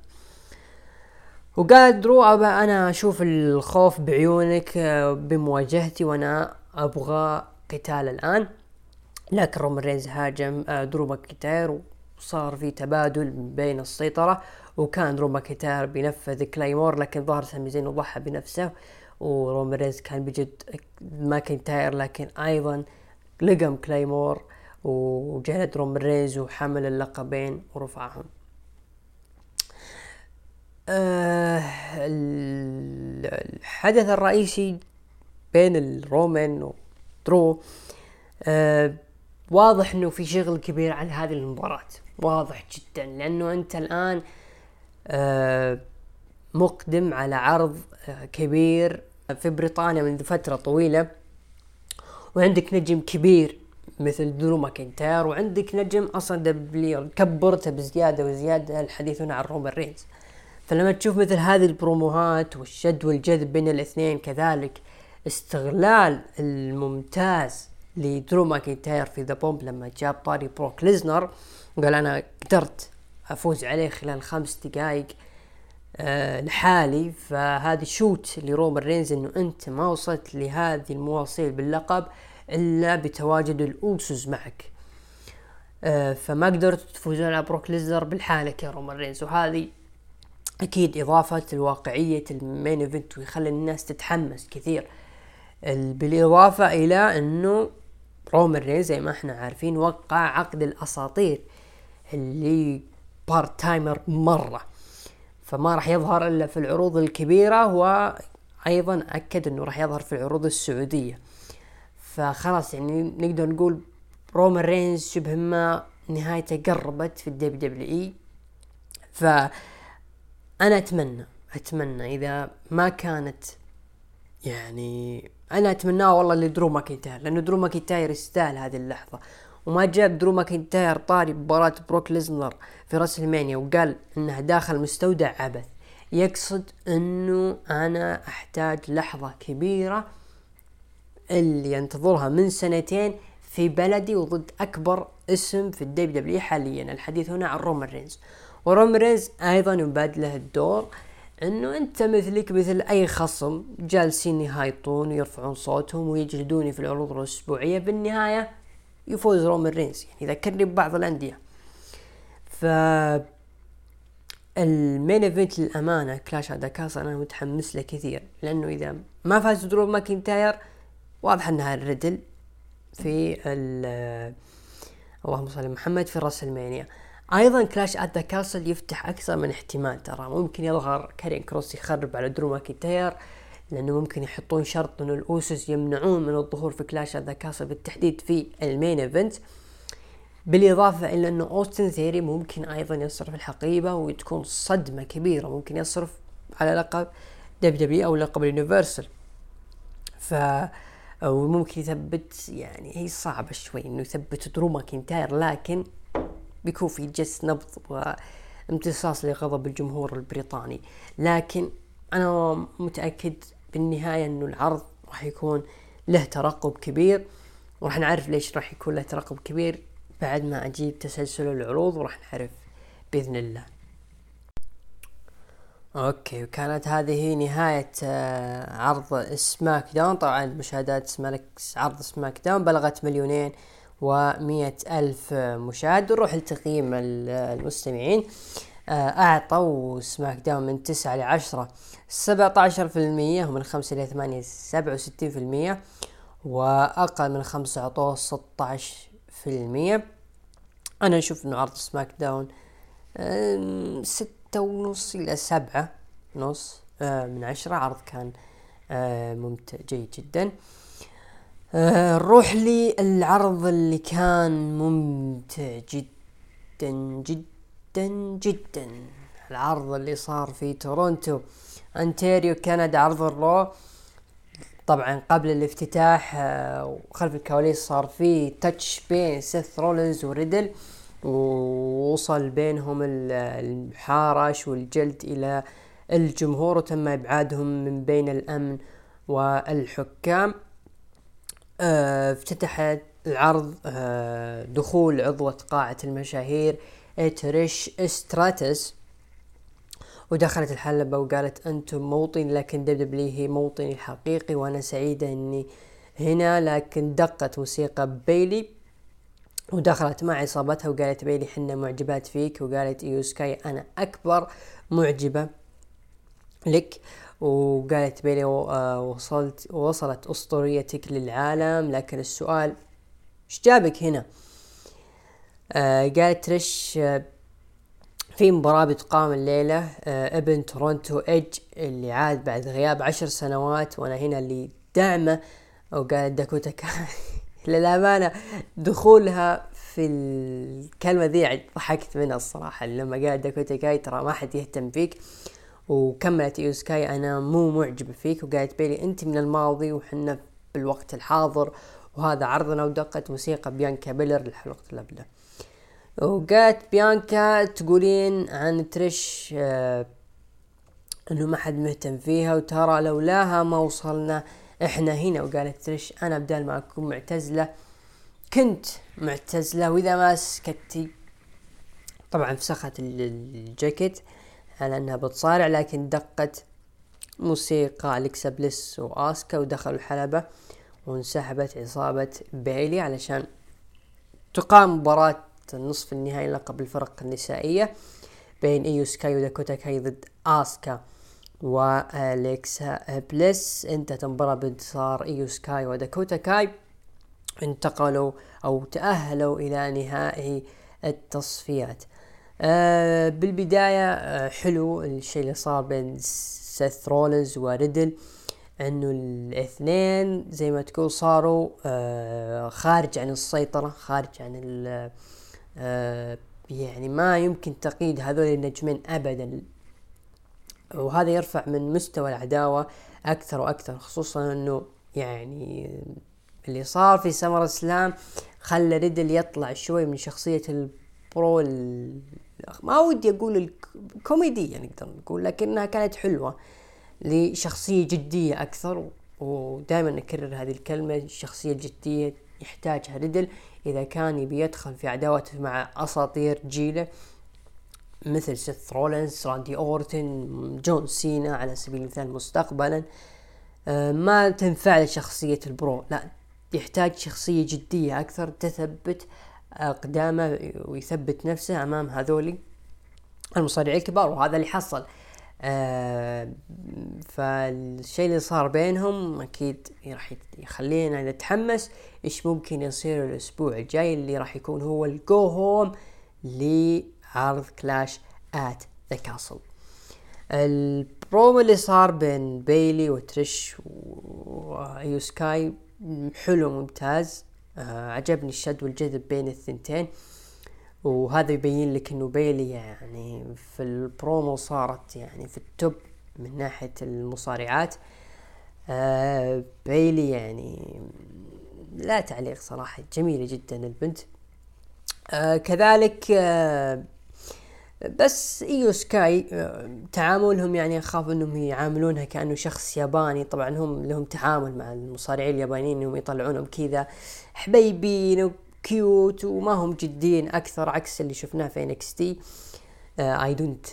وقال درو أبا أنا أشوف الخوف بعيونك بمواجهتي وأنا أبغى قتال الآن. لكن رومان رينز هاجم درو ماكنتاير وصار في تبادل بين السيطرة وكان درو ماكنتاير بينفذ Claymore لكن ظهر سامي زين وضحى بنفسه ورومان رينز كان بجد ماكنتاير لكن أيضا لقم Claymore وجلد رومان رينز وحمل اللقبين ورفعهم. آه الحدث الرئيسي بين الرومان ودرو آه واضح إنه في شغل كبير على هذه المباراة. واضح جدا لأنه أنت الآن آه مقدم على عرض آه كبير في بريطانيا منذ فترة طويلة. وعندك نجم كبير مثل درو ماكنتاير وعندك نجم أصلا WWE كبرته بزيادة وزيادة الحديث هنا عن رومان رينز. فلما تشوف مثل هذه البروموهات والشد والجذب بين الاثنين كذلك استغلال الممتاز لدرو ماكنتاير في The Bump لما جاب طاري بروك ليزنر وقال أنا قدرت أفوز عليه خلال خمس دقائق أه لحالي. فهذا shoot لرومان رينز إنه أنت ما وصلت لهذه المواصيل باللقب إلا بتواجد الاوسوس معك. أه فما قدرت تفوزون على بروك ليزنر بالحالة يا رومان رينز. وهذه أكيد إضافة الواقعية لل main event ويخلي الناس تتحمس كثير. بالإضافة إلى إنه رومان رينز زي ما إحنا عارفين وقع عقد الأساطير اللي part timer مرة. فما راح يظهر إلا في العروض الكبيرة وأيضا أكد إنه راح يظهر في العروض السعودية. فخلاص يعني نقدر نقول رومان رينز شبه ما نهايته قربت في ال WWE. ف أنا أتمنى أتمنى إذا ما كانت يعني أنا أتمناه والله لدرو ماكنتاير لأنه درو ماكنتاير يستاهل هذه اللحظة. ولما جاب درو ماكنتاير طاري مباراة بروك ليزنر في WrestleMania وقال انها داخل مستودع عبث. يقصد إنه أنا أحتاج لحظة كبيرة اللي ينتظرها من سنتين في بلدي وضد أكبر اسم في ال WWE حاليا الحديث هنا عن رومان رينز. ورومان رينز أيضا يبادله الدور إنه أنت مثلك مثل أي خصم جالسين يهايطون ويرفعون صوتهم ويجلدوني في العروض الأسبوعية بالنهاية يفوز رومان رينز. يعني ذكرني ببعض الأندية. ف ال main event للأمانة Clash at the Castle أنا متحمس له كثير. لأنه إذا ما فاز درو ماكنتاير واضح إنها الريدل في اللهم صل محمد في WrestleMania. أيضا Clash at the Castle يفتح أكثر من احتمال ترى ممكن يظهر كارين كروس يخرب على درو ماكنتاير لأنه ممكن يحطون شرط إنه الأوسوس يمنعون من الظهور في Clash at the Castle بالتحديد في ال main event. بالإضافة إلى إنه أوستن ثيوري ممكن أيضا يصرف الحقيبة وتكون صدمة كبيرة ممكن يصرف على لقب WWE أو لقب ال Universal. ف وممكن يثبت يعني هي صعبة شوي إنه يثبت درو ماكنتاير لكن بيكون في جس نبض وامتصاص لغضب الجمهور البريطاني. لكن أنا متأكد بالنهاية إنه العرض راح يكون له ترقب كبير وراح نعرف ليش راح يكون له ترقب كبير بعد ما أجيب تسلسل العروض وراح نعرف بإذن الله. okay وكانت هذه نهاية آه، عرض SmackDown. طبعا مشاهدات عرض SmackDown بلغت مليونين ومية ألف مشاهد نروح لتقييم المستمعين. آه، أعطوا SmackDown من تسعة لعشرة سبعة عشر في المية ومن خمسة إلى ثمانية سبعة وستين في المية. وأقل من خمسة أعطوه ستة عشر في المية. أنا أشوف إنه عرض SmackDown ستة ونص إلى سبعة ونص آه، من عشرة. عرض كان آه، ممتع جيد جدا. آه، نروح للعرض اللي كان ممتع جدا جدا جدا. العرض اللي صار في تورونتو انتاريو كندا عرض ال Raw. طبعا قبل الافتتاح وخلف الكواليس صار في touch بين سيث رولينز وريدل ووصل بينهم التحارش والجلد إلى الجمهور وتم إبعادهم من بين الأمن والحكام. آه، افتتح العرض آه، دخول عضوة قاعة المشاهير تريش استراتس ودخلت الحلبة وقالت أنتم موطن لكن WWE هي موطني الحقيقي وأنا سعيدة أني هنا لكن دقت موسيقى بيلي. ودخلت مع عصابتها وقالت بيلي حنا معجبات فيك. وقالت إيو سكاي أنا أكبر معجبة لك. وقالت بيلي آه، وصلت وصلت أسطوريتك للعالم لكن السؤال إيش جابك هنا؟ آه قالت ترش آه في مباراة بتقام الليلة آه ابن تورونتو إيدج اللي عاد بعد غياب عشر سنوات وأنا هنا اللي دعمه وقالت داكوتا للأمانة دخولها في الكلمة ذي ضحكت منها الصراحة لما قال داكوتا كاي ترى ما حد يهتم فيك. وكملت يو سكاي أنا مو معجبة فيك وقالت بيلي أنت من الماضي وحنا بالوقت الحاضر وهذا عرضنا ودقت موسيقى بيانكا بيلر للحلقة اللي وقالت بيانكا تقولين عن تريش آه إنه ما حد مهتم فيها وترى لولاها ما وصلنا إحنا هنا. وقالت تريش أنا بدال ما أكون معتزلة كنت معتزلة. وإذا ما سكتي طبعا فسخت الجاكيت. على أنها بتصارع لكن دقت موسيقى أليكسا بليس وآسكا ودخلوا الحلبة وانسحبت عصابة بيلي علشان تقام مباراة النصف النهائي لقب الفرق النسائية بين إيو سكاي وداكوتا كاي ضد آسكا وأليكسا بليس. انتهت المباراة بانتصار إيو سكاي وداكوتا كاي. انتقلوا أو تأهلوا إلى نهائي التصفيات. آه بالبداية آه حلو الشيء اللي صار بين سيث رولنز وريدل إنه الاثنين زي ما تقول صاروا آه خارج عن السيطرة خارج عن آه يعني ما يمكن تقييد هذول النجمين ابدا. وهذا يرفع من مستوى العداوة أكثر وأكثر خصوصا إنه يعني اللي صار في SummerSlam خلى ريدل يطلع شوي من شخصية ال bro ما ودي أقول الكوميدية يعني نقدر نقول لكنها كانت حلوة لشخصية جدية أكثر ودائما نكرر هذه الكلمة الشخصية الجدية يحتاجها ريدل. إذا كان يبي يدخل في عداوته مع أساطير جيله مثل سيث رولنز راندي أورتن جون سينا على سبيل المثال مستقبلا آه، ما تنفع له شخصية البرو. لا يحتاج شخصية جدية أكثر تثبت أقدامه ويثبت نفسه أمام هذولي المصارعين الكبار وهذا اللي حصل. آه فالشيء اللي صار بينهم أكيد راح يخلينا نتحمس إيش ممكن يصير الأسبوع الجاي اللي راح يكون هو الجو هوم لعرض كلاش ات the Castle ال promo اللي صار بين بيلي وتريش وأيو سكاي حلو ممتاز. آه عجبني الشد والجذب بين الثنتين. وهذا يبين لك إنه بيلي يعني في البرومو صارت يعني في ال top من ناحية المصارعات. آه بيلي يعني لا تعليق صراحة جميلة جدا البنت. آه كذلك آه بس إيو سكاي آه، تعاملهم يعني أخاف إنهم يعاملونها كأنه شخص ياباني. طبعا هم لهم تعامل مع المصارعين اليابانيين إنهم يطلعونهم كذا حبيبين و cute وما هم جدين أكثر عكس اللي شفناه في NXT. I don't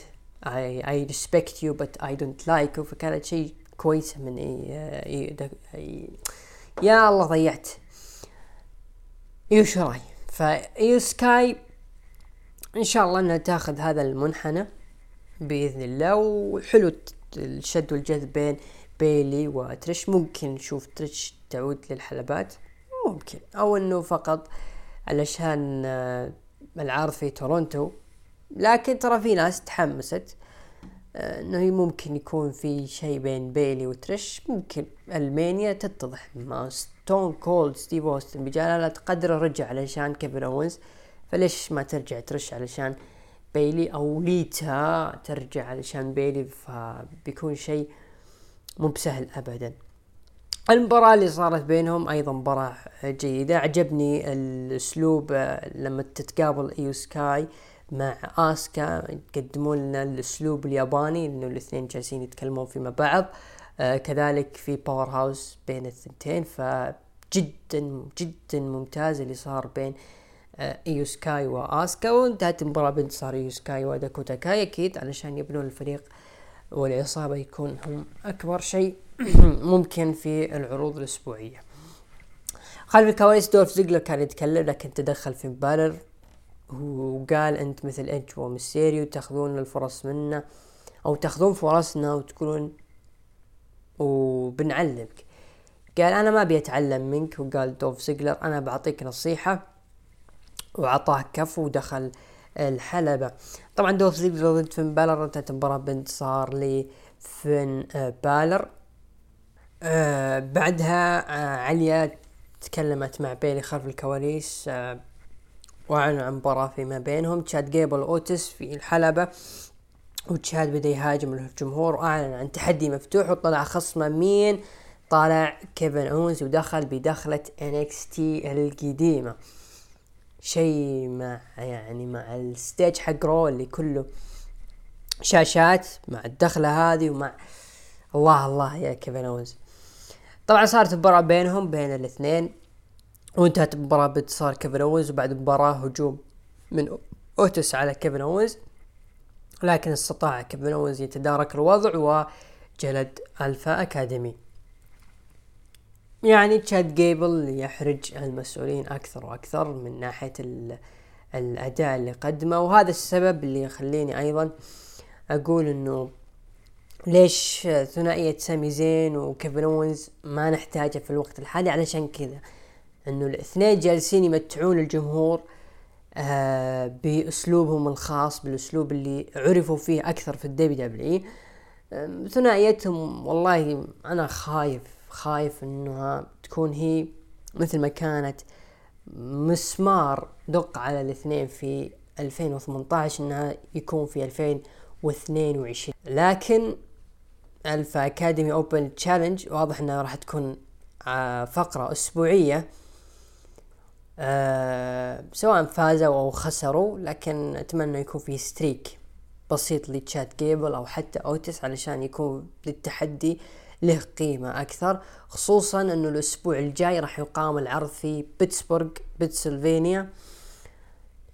I respect you but I don't like فكانت شيء كويسة من إي, إي, يا الله ضيعت. إيو شراي فإيو سكاي إن شاء الله انها تاخذ هذا المنحنى بإذن الله. وحلو الشد والجذب بين بيلي وتريش. ممكن نشوف تريش تعود للحلبات. ممكن. أو إنه فقط علشان آه، العرض في تورونتو. لكن ترى في ناس تحمست آه، إنه ممكن يكون في شيء بين بيلي وتريش. ممكن ألمانيا تتضح ما ستون كولد ستيف اوستن بجلالة قدره رجع علشان كيفن اونز فليش ما ترجع ترش علشان بيلي أو ليتا ترجع علشان بيلي؟ فبيكون شيء مو بسهل ابدا. المباراة اللي صارت بينهم أيضا مباراة جيدة. عجبني الأسلوب لما تتقابل إيو سكاي مع آسكا يقدمون لنا الأسلوب الياباني إنه الاثنين جالسين يتكلمون فيما بعض. آه كذلك في powerhouse بين الثنتين. فجدا جدا ممتاز اللي صار بين آه ايو سكاي وآسكا وانتهت المباراة بانتصار ايو سكاي وداكوتا كاي أكيد علشان يبنون الفريق والعصابة يكون هم أكبر شيء ممكن في العروض الأسبوعية. خلف الكواليس دولف زيجلر كان يتكلم لكن تدخل فين بالر وقال أنت مثل ايدج وميستيريو تاخذون الفرص منا أو تأخذون فرصنا وتقولون وبنعلمك. قال أنا ما أبي أتعلم منك. وقال دولف زيجلر أنا بعطيك نصيحة. وعطاه كف ودخل الحلبة. طبعا دولف زيجلر ضد فين بالر انتهت المباراة بانتصار لفين بالر. آه بعدها آه عليا تكلمت مع بيلي خلف الكواليس آه واعلنوا عن مباراة فيما بينهم. تشاد جيبل أوتيس في الحلبة وتشاد بدأ يهاجم الجمهور وأعلن عن تحدي مفتوح وطلع خصمه مين؟ طالع كيفن اونز ودخل بدخلة NXT القديمة. شيء مع يعني مع ال stage حق Raw اللي كله شاشات مع الدخلة هذه ومع الله الله يا كيفن اونز طبعا صارت مباراة بينهم بين الاثنين وانتهت المباراة بانتصار كيفن اونز وبعد مباراة هجوم من أوتس على كيفن اونز لكن استطاع كيفن اونز يتدارك الوضع وجلد Alpha Academy. يعني تشاد جيبل يحرج المسؤولين أكثر وأكثر من ناحية الأداء اللي قدمه وهذا السبب اللي يخليني أيضا أقول إنه ليش ثنائية سامي زين وكيفن اونز ما نحتاجها في الوقت الحالي علشان كذا إنه الاثنين جالسين يمتعون الجمهور آه بأسلوبهم الخاص بالأسلوب اللي عرفوا فيه أكثر في ال WW ثنائيتهم والله أنا خايف خايف إنها تكون هي مثل ما كانت مسمار دق على الاثنين في 2018 إنها يكون في 2022 لكن Alpha Academy open challenge واضح إنها راح تكون آه، فقرة أسبوعية أه سواء فازوا أو خسروا لكن أتمنى يكون في streak بسيط لتشاد جيبل أو حتى اوتس علشان يكون للتحدي. له قيمة أكثر خصوصا إنه الأسبوع الجاي راح يقام العرض في بيتسبورغ بنسلفانيا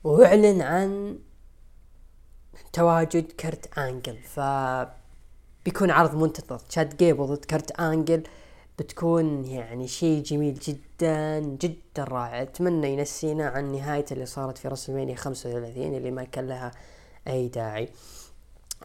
وأعلن عن تواجد كرت آنجل. ف بيكون عرض منتظر. تشاد جيبل ضد كرت آنجل بتكون يعني شيء جميل جدا جدا رائع. أتمنى ينسينا عن نهاية اللي صارت في WrestleMania 35 اللي ما كان لها أي داعي.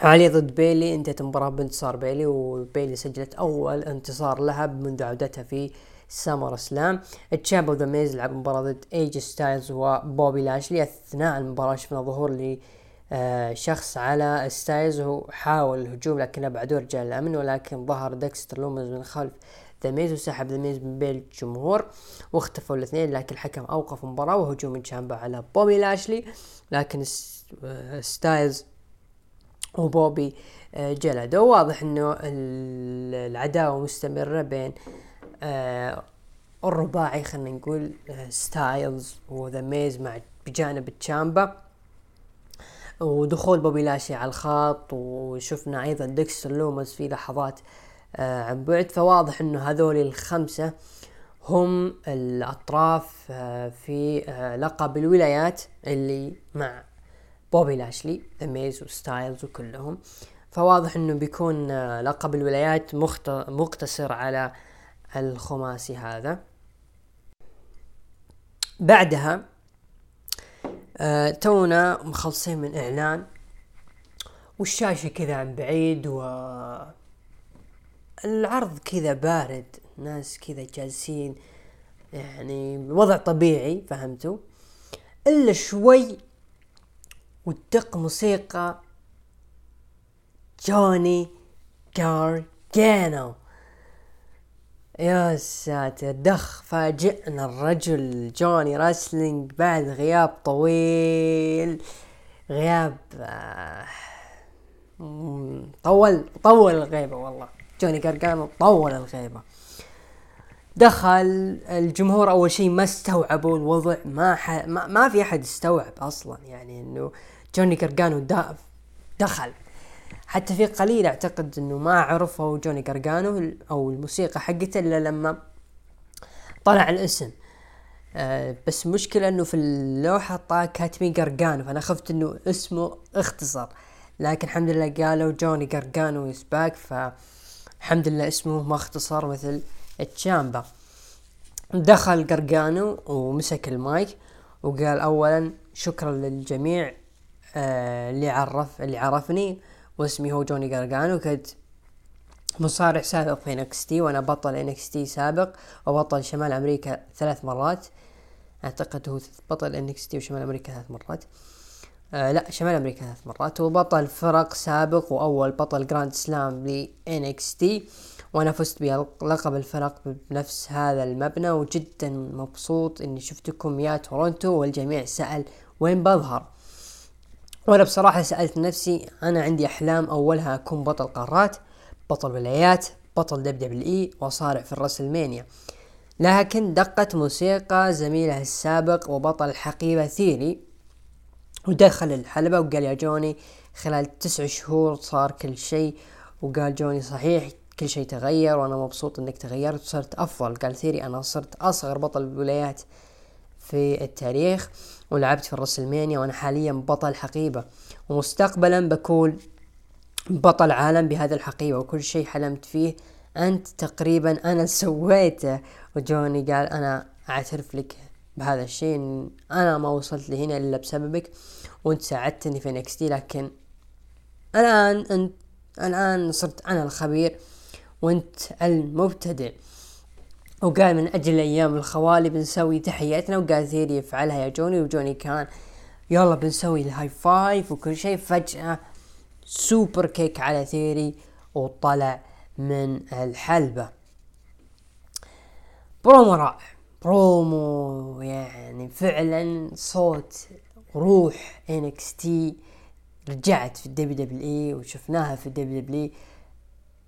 عليا ضد بيلي انتهت المباراة بانتصار بيلي وبيلي سجلت أول انتصار لها منذ عودتها في SummerSlam تشامبا ذا ميز لعب مباراة ضد ايه جي ستايلز وبوبي لاشلي اثناء المباراة شفنا ظهور ل آه على ستايلز وهو حاول الهجوم لكنه بعدو رجال الامن ولكن ظهر ديكستر لومز من خلف ذا ميز وسحب ذا ميز من بين الجمهور واختفوا الاثنين لكن الحكم أوقف المباراة وهجوم تشامبا على بوبي لاشلي لكن آه، ستايلز وبوبي آه، جلده. واضح إنه العداوة مستمرة بين آه، الرباعي خلينا نقول ستايلز وذا ميز مع بجانب تشامبا. ودخول بوبي لاشلي على الخط وشفنا أيضا ديكستر لومز في لحظات آه عن بعد. فواضح إنه هذول الخمسة هم الأطراف آه في آه لقب الولايات اللي مع بوبي لاشلي ذا ميز وستايلز وكلهم فواضح إنه بيكون آه لقب الولايات مقتصر على الخماسي هذا. بعدها آه تونا مخلصين من إعلان والشاشة كذا عن بعيد و العرض كذا بارد ناس كذا جالسين يعني وضع طبيعي فهمتوا؟ إلا شوي وتدق موسيقى جوني جارجانو يا ساتر دخ فاجئنا الرجل جوني راسلينج بعد غياب طويل غياب آه، طول طول الغيبة والله. جوني قرقانو طول الغيبة. دخل الجمهور أول شيء ما استوعبوا الوضع ما, ح... ما ما في أحد استوعب أصلا يعني إنه جوني قرقانو دخل. حتى في قليل أعتقد إنه ما عرفوا جوني قرقانو أو الموسيقى حقته إلا لما طلع الاسم. آه بس مشكلة إنه في اللوحة طا كاتبين قرقانو فأنا خفت إنه اسمه اختصر. لكن الحمد لله قالوا جوني قرقانو يسباك فالحمد لله اسمه ما اختصر مثل التشامبا. دخل قرقانو ومسك المايك وقال اولا شكرا للجميع آه اللي عرف اللي عرفني واسمي هو جوني قرقانو كنت مصارع سابق في NXT وأنا بطل NXT سابق وبطل شمال أمريكا ثلاث مرات. أعتقد هو بطل NXT وشمال أمريكا ثلاث مرات. آه لا شمال أمريكا ثلاث مرات. وبطل فرق سابق وأول بطل grand slam ل NXT وأنا فزت بلقب الفرق بنفس هذا المبنى وجدا مبسوط إني شفتكم يا تورونتو والجميع سأل وين بظهر. وأنا بصراحة سألت نفسي أنا عندي أحلام أولها أكون بطل قارات بطل ولايات بطل WWE وصارع في ال WrestleMania لكن دقت موسيقى زميله السابق وبطل الحقيبة ثيوري ودخل الحلبة وقال يا جوني خلال تسع شهور صار كل شيء وقال جوني صحيح كل شيء تغير وأنا مبسوط إنك تغيرت وصرت أفضل. قال ثيري أنا صرت أصغر بطل الولايات في التاريخ ولعبت في الرسلمانيا وأنا حاليا بطل حقيبة. ومستقبلا بكون بطل عالم بهذا الحقيبة وكل شيء حلمت فيه. أنت تقريبا أنا سويته. وجوني قال أنا أعترف لك بهذا الشيء إن أنا ما وصلت لهنا إلا بسببك وأنت ساعدتني في NXT لكن الآن انت الآن صرت أنا الخبير وأنت المبتدئ. وقال من أجل أيام الخوالي بنسوي تحياتنا وقال ثيوري يفعلها يا جوني وجوني كان يلا بنسوي ال high five وكل شيء. فجأة superkick على ثيوري وطلع من الحلبة. برومو رائع. برومو يعني فعلا صوت روح NXT رجعت في ال WWE وشفناها في ال WW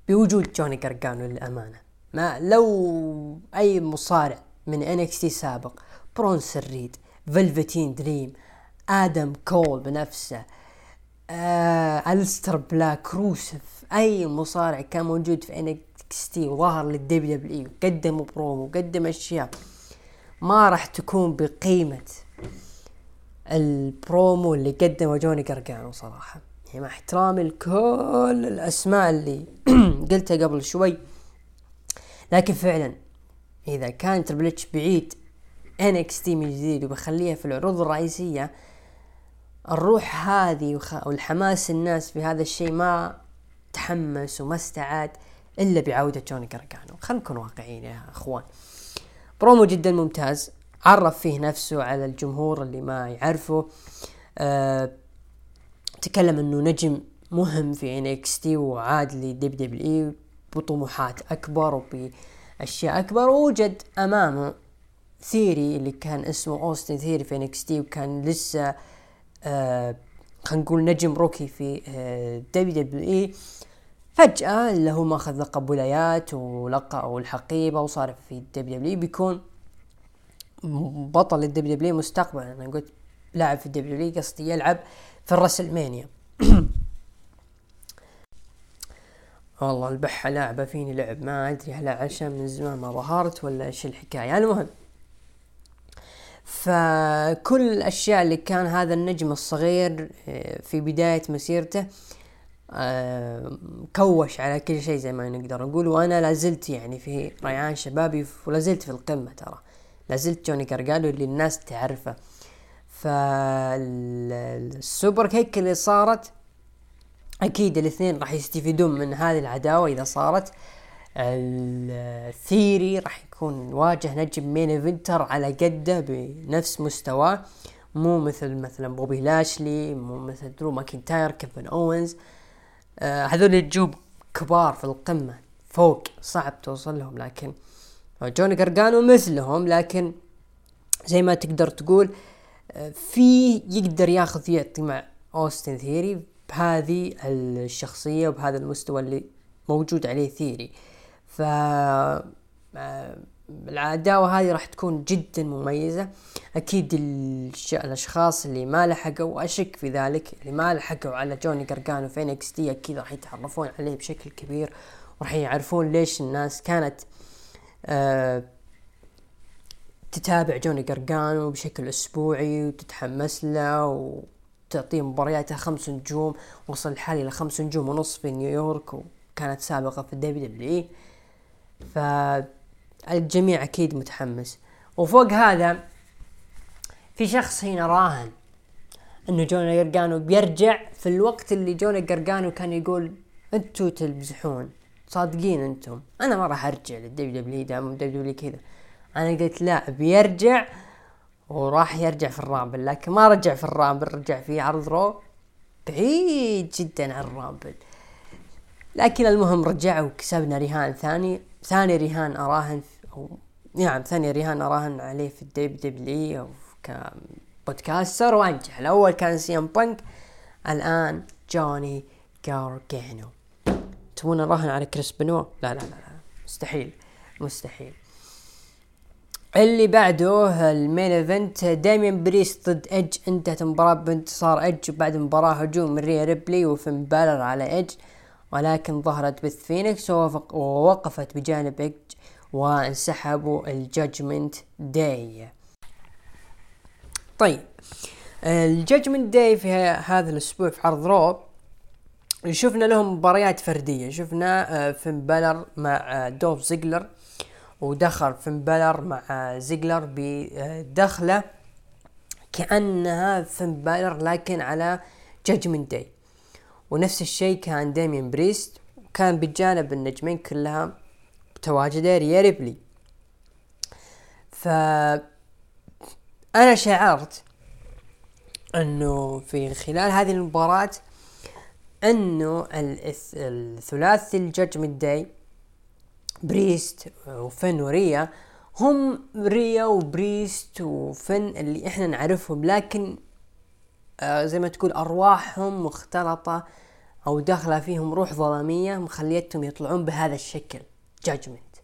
بوجود جوني قرقانو للأمانة. ما لو أي مصارع من NXT سابق برونسون ريد فيلفيتين دريم آدم كول بنفسه آه أليستر بلاك روسف أي مصارع كان موجود في انكس تي وظهر للدبليو دبليو اي وقدم برومو وقدم أشياء ما راح تكون بقيمة البرومو اللي قدمه جوني قرقانو صراحة. يعني مع احترامي لكل الأسماء اللي قلتها قبل شوي لكن فعلا إذا كان تربل إتش بيعيد NXT من جديد وبخليها في العروض الرئيسية الروح هذه والحماس الناس في هذا الشيء ما تحمس وما استعاد إلا بعودة جوني قرقانو خلينا نكون واقعيين يا أخوان. برومو جدا ممتاز عرف فيه نفسه على الجمهور اللي ما يعرفه. أه تكلم إنه نجم مهم في NXT وعاد ل WW بطموحات أكبر وبأشياء أكبر. ووجد امامه ثيري اللي كان اسمه أوستن ثيري في NXT وكان لسه آه خلينا نقول نجم rookie في آه WWE. فجأة اللي هو ماخذ لقب ولايات ولقب والحقيبة وصار في ال WW بيكون بطل ال WW مستقبلا. أنا قلت لاعب في ال WW قصدي يلعب في ال WrestleMania. والله البحة لاعبة فيني لعب؟ ما أدري هل عشان من زمان ما ظهرت ولا إيش الحكاية. المهم فكل الأشياء اللي كان هذا النجم الصغير آه، في بداية مسيرته آه، كوش على كل شيء زي ما نقدر نقول. وأنا لازلت يعني في ريعان شبابي ولازلت في القمة ترى. لازلت جوني كارجالو اللي الناس تعرفه. فال superkick اللي صارت أكيد الاثنين راح يستفيدون من هذه العداوة إذا صارت. الثيري راح يكون واجه نجم main eventer على قده بنفس مستواه. مو مثل مثلا بوبي لاشلي مو مثل درو ماكنتاير كيفن أوينز. آه هذول نجوم كبار في القمة فوق صعب توصل لهم لكن جوني قرقانو مثلهم لكن زي ما تقدر تقول آه في يقدر ياخذ يعطي مع أوستن ثيري. بهذه الشخصية وبهذا المستوى اللي موجود عليه ثيري. ف آه، العداوة هذه راح تكون جدا مميزة. أكيد الأشخاص اللي ما لحقوا وأشك في ذلك اللي ما لحقوا على جوني قرقانو في NXT أكيد راح يتعرفون عليه بشكل كبير وراح يعرفون ليش الناس كانت آه تتابع جوني قرقانو بشكل أسبوعي وتتحمس له وتعطيه مبارياته خمس نجوم وصل الحال لي خمس نجوم ونص في نيويورك وكانت سابقة في ال WW فالجميع أكيد متحمس. وفوق هذا في شخص هنا راهن إنه جوني قرقانو بيرجع في الوقت اللي جوني قرقانو كان يقول انتو تمزحون صادقين أنتم. أنا ما راح أرجع للدبليو دبليو دام الدبليو دبليو كذا. أنا قلت لا بيرجع وراح يرجع في ال Rumble لكن ما رجع في ال Rumble رجع في عرض Raw بعيد جدا عن ال Rumble. لكن المهم رجع وكسبنا رهان ثاني ثاني رهان أراهن أو نعم ثاني رهان أراهن عليه في ال WW أو ك podcaster. وأنجح. الأول كان سي إم بانك الآن جوني جارجانو. تبون نراهن على كريس بنوا؟ لا لا لا, لا. مستحيل مستحيل. اللي بعده ال main event دايمين بريست ضد إيدج. انتهت المباراة بانتصار إيدج بعد مباراة هجوم من ريا ريبلي وفين بالر على إيدج ولكن ظهرت بث فينيكس ووقفت بجانب إيدج وانسحبوا ال Judgment Day. طيب ال Judgment Day في هذا الأسبوع في عرض Raw شفنا لهم مباريات فردية. شفنا آه، فين بالر مع آه، دولف زيجلر. ودخل فين بالر مع زيجلر بدخلة كأنها فين بالر لكن على Judgment Day ونفس الشيء كان دايمين بريست كان بجانب النجمين كلها تواجده ريا ريبلي. ف أنا شعرت إنه في خلال هذه المباراة إنه الثلاثي ال Judgment Day بريست وفن وريا هم ريا وبريست وفن اللي إحنا نعرفهم لكن آه زي ما تقول أرواحهم مختلطة أو داخلة فيهم روح ظلامية مخليتهم يطلعون بهذا الشكل Judgment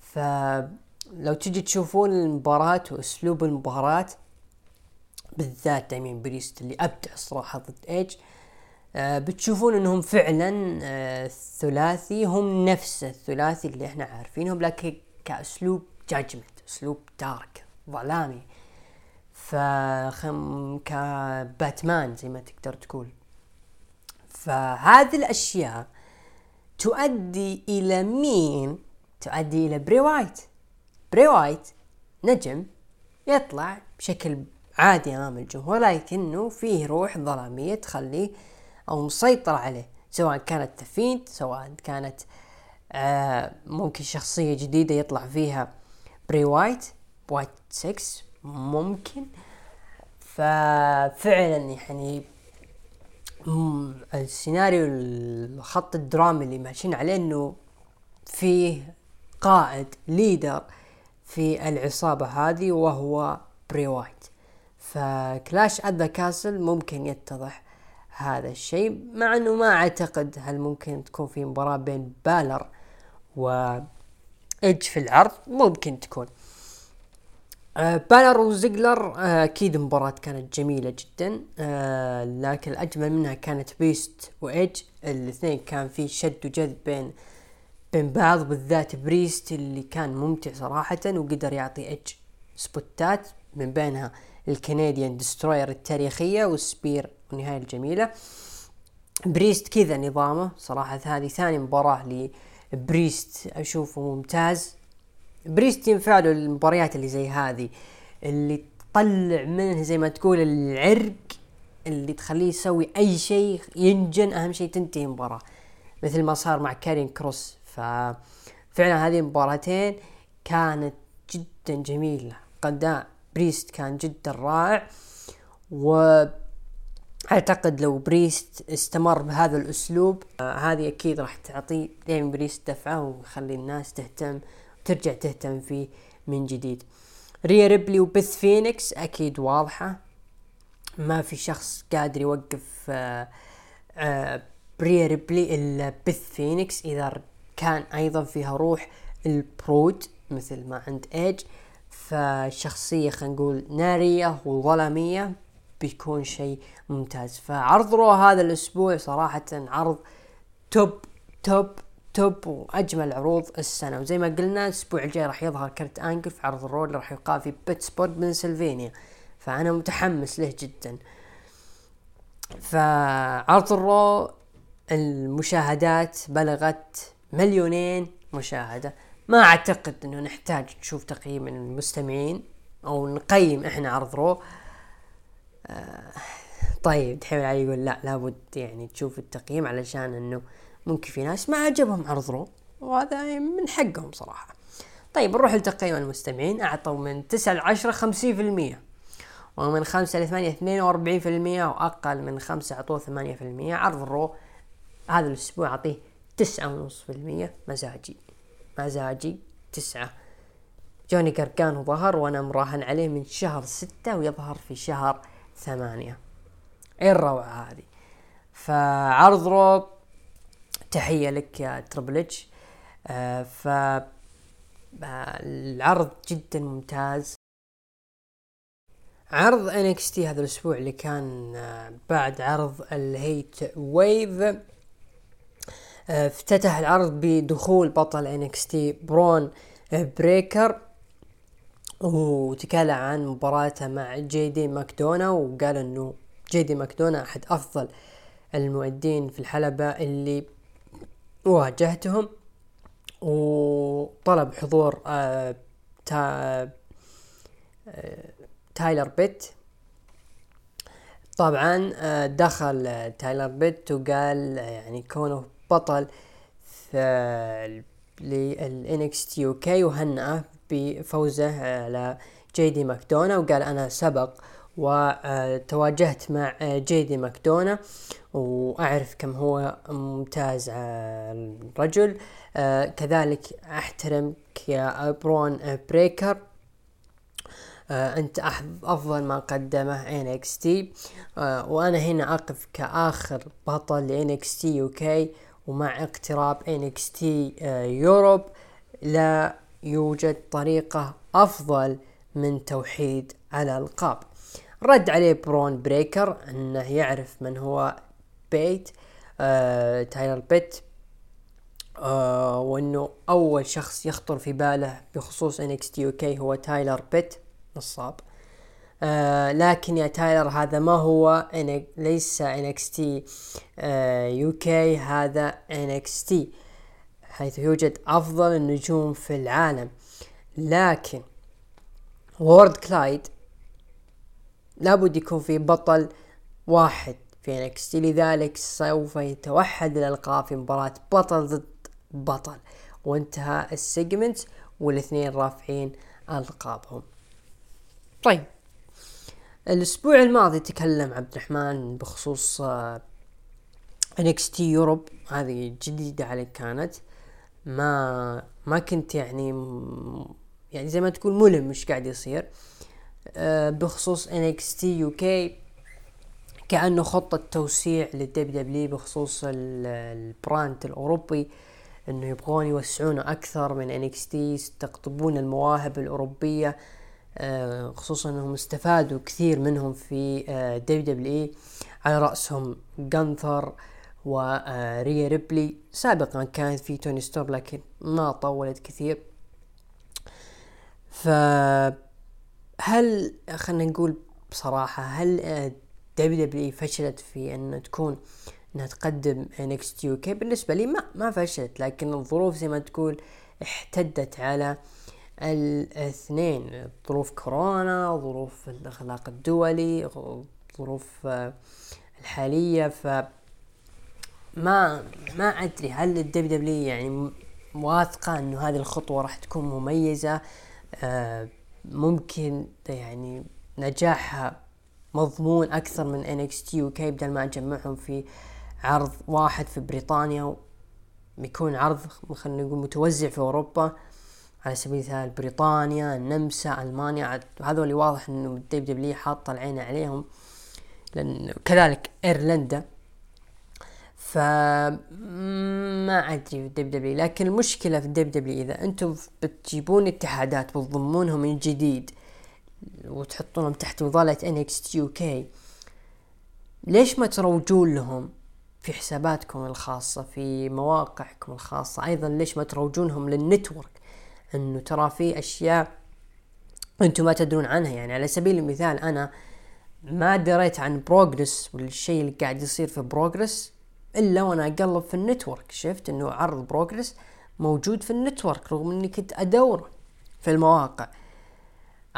فلو تجي تشوفون المباراة وأسلوب المباراة بالذات دايمين بريست اللي أبدع صراحة ضد إيدج آه بتشوفون إنهم فعلا آه ثلاثي هم نفس الثلاثي اللي إحنا عارفينهم لكن كأسلوب Judgment أسلوب dark ظلامي. فخم كباتمان زي ما تقدر تقول. فهذه الأشياء تؤدي إلى مين؟ تؤدي إلى بري وايت بري وايت نجم يطلع بشكل عادي أمام الجمهور لكنه فيه روح ظلامية تخليه أو مسيطر عليه سواء كانت The Fiend سواء كانت آه ممكن شخصية جديدة يطلع فيها بري وايت Wyatt 6 ممكن. ففعلا يعني السيناريو الخط الدرامي اللي ماشيين عليه إنه فيه قائد leader في العصابة هذه وهو بري وايت ف Clash at the Castle ممكن يتضح. هذا الشيء مع إنه ما أعتقد هل ممكن تكون في مباراة بين بالر و ايدج في العرض ممكن تكون. آه بالر وزيجلر آه أكيد مباراة كانت جميلة جدا. آه لكن الأجمل منها كانت بريست وايدج الاثنين كان في شد وجذب بين بين بعض بالذات بريست اللي كان ممتع صراحة وقدر يعطي ايدج سبوتات من بينها ال Canadian Destroyer التاريخية وال Spear والنهاية الجميلة. بريست كذا نظامه. صراحة هذه ثاني مباراة لبريست أشوفه ممتاز. بريست ينفع له المباريات اللي زي هذه اللي تطلع منه زي ما تقول العرق اللي تخليه يسوي أي شيء ينجن. أهم شيء تنتهي المباراة مثل ما صار مع كارين كروس. ففعلا هذه المباراتين كانت جدا جميلة. أداء بريست كان جدا رائع. و أعتقد لو بريست استمر بهذا الأسلوب آه هذه أكيد راح تعطي دايما بريست دفعة ويخلي الناس تهتم ترجع تهتم فيه من جديد. ريا ريبلي وبث فينيكس أكيد واضحة. ما في شخص قادر يوقف آه آه بريا ريبلي إلا بث فينيكس إذا كان أيضا فيها روح ال Brood مثل ما عند إيج. فشخصية خلينا نقول نارية وظلامية. بيكون شيء ممتاز. فعرض رو هذا الأسبوع صراحة عرض top top top وأجمل عروض السنة. وزي ما قلنا الأسبوع الجاي راح يظهر كرت انجل في عرض الرو اللي راح يقام في بيتسبورغ بنسلفانيا فأنا متحمس له جدا. فعرض الرو المشاهدات بلغت مليونين مشاهدة. ما أعتقد إنه نحتاج نشوف تقييم المستمعين أو نقيم إحنا عرض رو. طيب دحين علي يقول لا لابد يعني تشوف التقييم علشان إنه ممكن في ناس ما عجبهم عرض رو وهذا من حقهم صراحة. طيب نروح لتقييم المستمعين. أعطوا من تسعة لعشرة خمسين في المية ومن خمسة لثمانية اثنين وأربعين في المية وأقل من خمسة أعطوه ثمانية في المية. عرض الرو هذا الأسبوع أعطيه تسعة ونص في المية. مزاجي مزاجي تسعة. جوني قرقانو ظهر وأنا مراهن عليه من شهر ستة ويظهر في شهر ثمانية. إيه الروعة هذه. فعرض رو تحية لك يا Triple H آه ف آه، العرض جدا ممتاز. عرض NXT هذا الأسبوع اللي كان آه، بعد عرض ال Heatwave. افتتح العرض بدخول بطل NXT برون بريكر. وتكلم عن مباراته مع جي دي ماكدونا وقال إنه جي دي ماكدونا أحد أفضل المؤدين في الحلبة اللي واجهتهم وطلب حضور آه تا آه تايلر بيت. طبعا آه دخل تايلر بيت وقال يعني كونه بطل في لل NXT وهنأه بفوزه على جيدي ماكدونا وقال أنا سبق وتواجهت مع جيدي ماكدونا وأعرف كم هو ممتاز الرجل كذلك أحترمك يا برون بريكر. أنت أفضل ما قدمه NXT. وأنا هنا أقف كآخر بطل ل NXT UK ومع اقتراب NXT Europe. لا يوجد طريقة أفضل من توحيد الألقاب رد عليه برون بريكر أنه يعرف من هو بيت آه تايلر بيت آه وأنه أول شخص يخطر في باله بخصوص NXT UK هو تايلر بيت نصاب. آه لكن يا تايلر هذا ما هو ليس NXT UK هذا NXT حيث يوجد أفضل النجوم في العالم. لكن Worlds Collide لابد يكون في بطل واحد في NXT لذلك سوف يتوحد الألقاب في مباراة بطل ضد بطل. وانتهى ال segment والاثنين رافعين ألقابهم. طيب الأسبوع الماضي تكلم عبد الرحمن بخصوص NXT Europe هذه جديدة عليك كانت. ما ما كنت يعني يعني زي ما تقول ملم ايش قاعد يصير. آه، بخصوص UK كأنه خطة توسيع لل WWE بخصوص ال brand الأوروبي إنه يبغون يوسعونه أكثر من NXT يستقطبون المواهب الأوروبية آه، خصوصا إنهم استفادوا كثير منهم في WWE. على رأسهم جانثر وريا ريبلي سابقا كانت في توني ستور لكن ما طولت كثير. ف هل خلينا نقول بصراحة هل WWE فشلت في أن تكون إنها تقدم UK؟ بالنسبة لي ما ما فشلت لكن الظروف زي ما تقول احتدت على الاثنين. ظروف كورونا ظروف الاغلاق الدولي ظروف الحالية. ف ما ما أدري هل ال WWE يعني واثقة إنه هذه الخطوة راح تكون مميزة؟ آه، ممكن يعني نجاحها مضمون أكثر من NXT UK بدل ما أجمعهم في عرض واحد في بريطانيا بيكون عرض خلينا نقول متوزع في أوروبا على سبيل المثال بريطانيا النمسا ألمانيا هذول واضح إنه ال WWE حاطة العين عليهم لأن كذلك إيرلندا ف ما أدري في الدب دبليو لكن المشكلة في الدب دبليو إذا أنتم بتجيبون اتحادات بتضمونهم من جديد وتحطونهم تحت مظله NXT UK ليش ما تروجون لهم في حساباتكم الخاصة في مواقعكم الخاصة؟ أيضا ليش ما تروجونهم لل Network؟ إنه ترى في أشياء أنتم ما تدرون عنها. يعني على سبيل المثال أنا ما دريت عن Progress والشيء اللي قاعد يصير في Progress إلا وأنا أقلب في ال Network شفت إنه عرض Progress موجود في ال Network رغم إني كنت أدور في المواقع.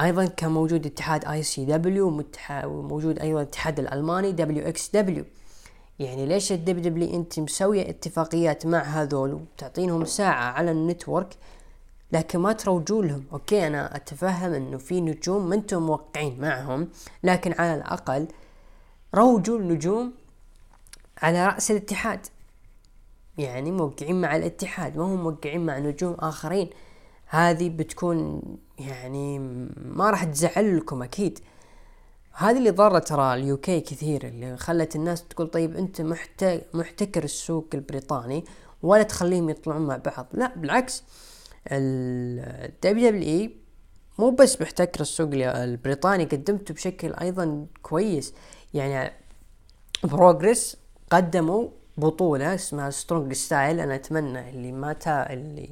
أيضا كان موجود اتحاد ICW وموجود أيضا الاتحاد الألماني دبليو إكس دبليو يعني ليش ال WWE أنت مسوية اتفاقيات مع هذول وتعطينهم ساعة على ال Network لكن ما تروجوا لهم؟ أوكي أنا أتفهم إنه في نجوم ما أنتم موقعين معهم لكن على الأقل روجوا النجوم على رأس الاتحاد. يعني موقعين مع الاتحاد ما هم موقعين مع نجوم آخرين. هذه بتكون يعني ما راح تزعلكم أكيد. هذه اللي ضرت ترى ال UK كثير اللي خلت الناس تقول طيب أنت محتكر السوق البريطاني ولا تخليهم يطلعون مع بعض. لا بالعكس. ال WWE مو بس محتكر السوق البريطاني قدمته بشكل أيضا كويس. يعني Progress قدموا بطولة اسمها Strong Style أنا أتمنى اللي ما تا اللي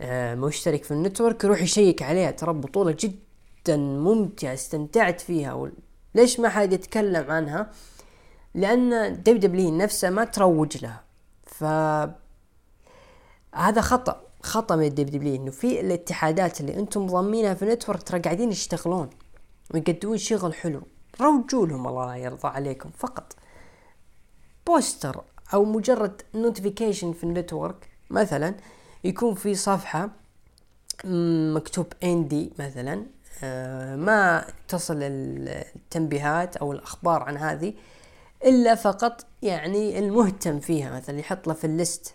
آه مشترك في ال Network يروح يشيك عليها. ترى بطولة جدا ممتعة استمتعت فيها. ليش ما حد يتكلم عنها؟ لأن WWE نفسها ما تروج لها. ف هذا خطأ خطأ من ال WWE إنه في الاتحادات اللي أنتم ضامينها في ال Network ترى قاعدين يشتغلون ويقدمون شغل حلو. روجوا لهم الله يرضى عليكم فقط. poster أو مجرد notification في ال Network مثلا يكون في صفحة مكتوب indie مثلا آه، ما تصل التنبيهات أو الأخبار عن هذه إلا فقط يعني المهتم فيها مثلا يحط له في ال list.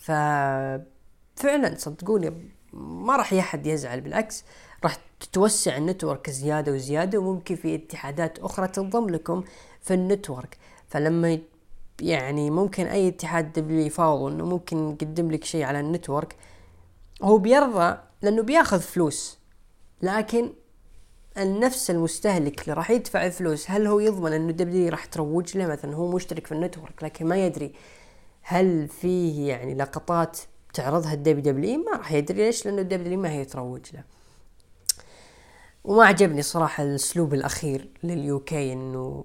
ففعلا صدقوني ما راح احد يزعل بالعكس راح تتوسع ال Network زيادة وزيادة وممكن في اتحادات أخرى تنضم لكم في ال Network. فلما يعني ممكن أي اتحاد WWE يفاوض إنه ممكن يقدم لك شيء على ال Network هو بيرضى لأنه بياخذ فلوس. لكن النفس المستهلك اللي راح يدفع الفلوس هل هو يضمن إنه WWE راح تروج له؟ مثلا هو مشترك في ال Network لكن ما يدري هل فيه يعني لقطات تعرضها ال WWE ما راح يدري ليش؟ لأنه ال WWE ما هي تروج له. وما عجبني صراحة الأسلوب الأخير لل UK إنه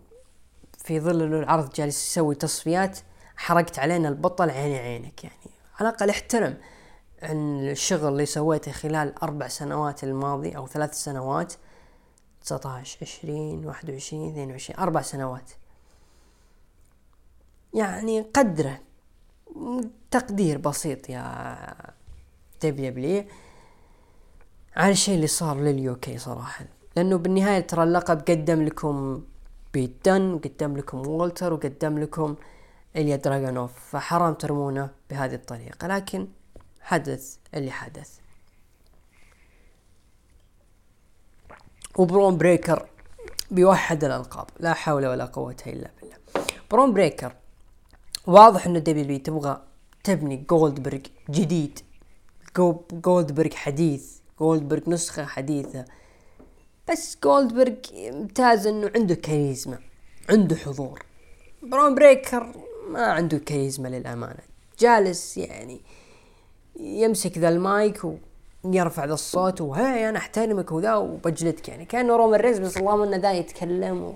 في ظل إنه العرض جالس يسوي تصفيات حرقت علينا البطل عيني عينك يعني. على الأقل احترم عن الشغل اللي سويته خلال أربع سنوات الماضي أو ثلاث سنوات 19 20 21 22 أربع سنوات. يعني قدره. تقدير بسيط يا WWE على الشيء اللي صار لل UK صراحة. لأنه بالنهاية ترى اللقب قدم لكم Pete Dunne وقدم لكم Walter وقدم لكم Ilja Dragunov فحرام ترمونه بهذه الطريقة. لكن حدث اللي حدث. و Bron Breakker بيوحد الألقاب. لا حول ولا قوة إلا بالله. Bron Breakker واضح انه WWE تبغى تبني جولدبرغ جديد. جولدبرغ حديث. جولدبرغ نسخة حديثة. بس جولدبرغ ممتاز إنه عنده كاريزما عنده حضور. Bron Breakker ما عنده كاريزما للأمانة. جالس يعني يمسك ذا المايك ويرفع ذا الصوت وهي أنا أحترمك وذا وبجلدك يعني. كأنه Roman Reigns بس اللهم انه ذا يتكلم و...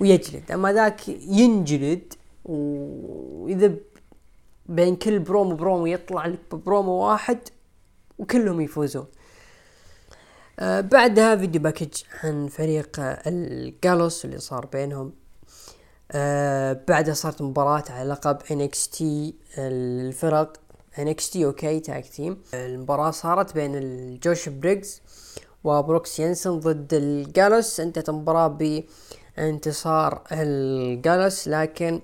ويجلد. أما ذاك ينجلد ويذب بين كل promo و promo يطلع لك ببرومو واحد وكلهم يفوزون. بعدها video package عن فريق ال Gallus اللي صار بينهم. آه بعدها صارت مباراة على لقب NXT الفرق NXT UK tag team المباراة صارت بين الجوش بريكس وبروكس ينسن ضد الجالوس. انتهت المباراة بانتصار الجالوس لكن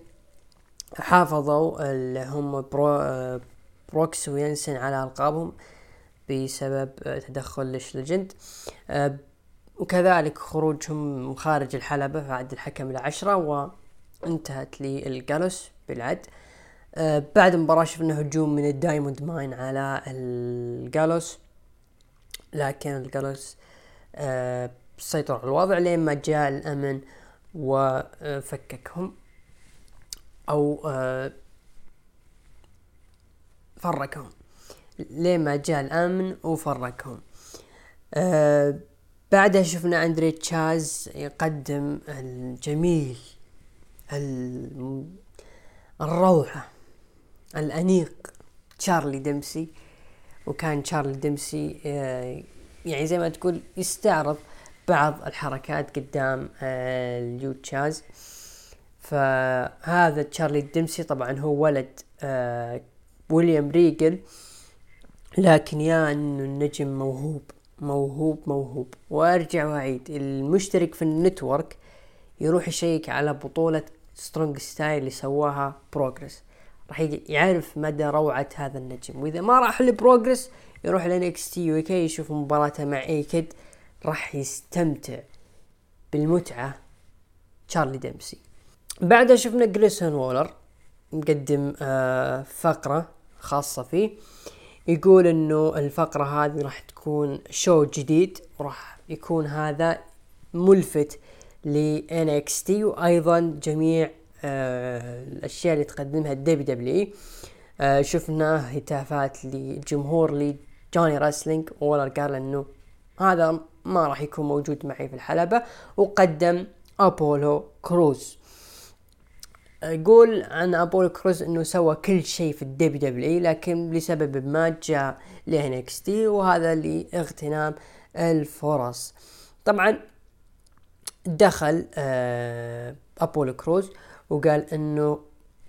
حافظوا اللي هم بريكس وينسن على ألقابهم. بسبب تدخل لاش ليجند آه، وكذلك خروجهم خارج الحلبة بعد الحكم العشرة وانتهت للجالوس بالعد آه، بعد المباراة شفنا هجوم من الدايموند ماين على الجالوس لكن الجالوس آه، سيطر على الوضع لين ما جاء الأمن وفككهم. أو آه، فرقهم لين ما جاء الأمن وفرقهم. آه بعدها شفنا أندري تشيس يقدم الجميل الروعة الأنيق تشارلي ديمسي. وكان تشارلي ديمسي آه يعني زي ما تقول يستعرض بعض الحركات قدام آه اليو تشيس. فهذا تشارلي ديمسي طبعا هو ولد آه ويليام ريجل. لكن يا إنه النجم موهوب موهوب موهوب. وأرجع وأعيد المشترك في ال network يروح يشيك على بطولة سترونج ستايل اللي سواها بروجرس راح يعرف مدى روعة هذا النجم. وإذا ما راح لبروجرس يروح ل NXT UK يشوف مباراته مع أي كيد راح يستمتع بالمتعة تشارلي ديمسي بعدها شفنا جريسون وولر مقدم آه فقرة خاصة فيه. يقول إنه الفقرة هذه راح تكون show جديد وراح يكون هذا ملفت ل NXT وأيضا جميع آه الأشياء اللي تقدمها ال WWE آه شفنا هتافات لجمهور لجوني راسلينج وولر قال إنه هذا ما راح يكون موجود معي في الحلبة وقدم أبولو كروز. يقول عن أبولو كروز إنه سوى كل شيء في ال WWE لكن لسبب ما جاء ل NXT وهذا لاغتنام الفرص. طبعا دخل آه ابولو كروز وقال إنه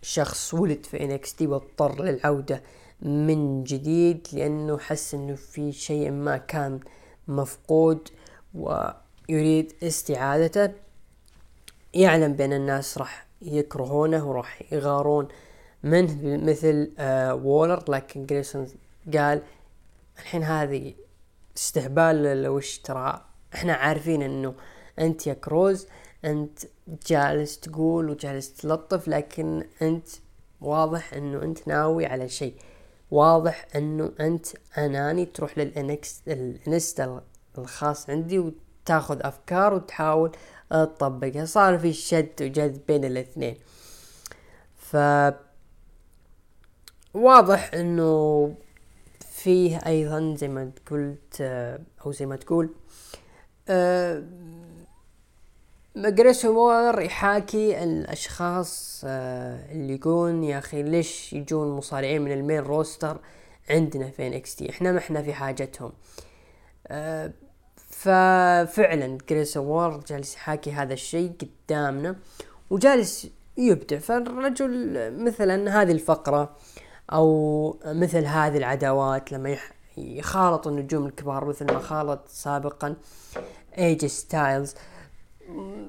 شخص ولد في NXT واضطر للعودة من جديد لأنه حس إنه في شيء ما كان مفقود ويريد استعادته. يعلم بأن الناس راح يكرهونه وراح يغارون منه مثل آه وولر لكن جريسون قال الحين هذه استهبال وش ترى إحنا عارفين انه انت يا كروز انت جالس تقول وجالس تلطف لكن انت واضح انه انت ناوي على شيء. واضح انه انت اناني تروح للانكس الانستا الخاص عندي وتاخذ أفكار وتحاول تطبقها صار في شد وجذب بين الاثنين. ف واضح إنه فيه أيضا زي ما قلت أو زي ما تقول أه مور يحاكي الأشخاص أه اللي يقول يا أخي ليش يجون مصارعين من ال main roster عندنا في NXT إحنا ما إحنا في حاجتهم. أه ففعلا جريسون وولر جالس يحاكي هذا الشيء قدامنا وجالس يبدع. فالرجل مثلا هذه الفقرة أو مثل هذه العداوات لما يخالط النجوم الكبار مثل ما خالط سابقا اي جي ستايلز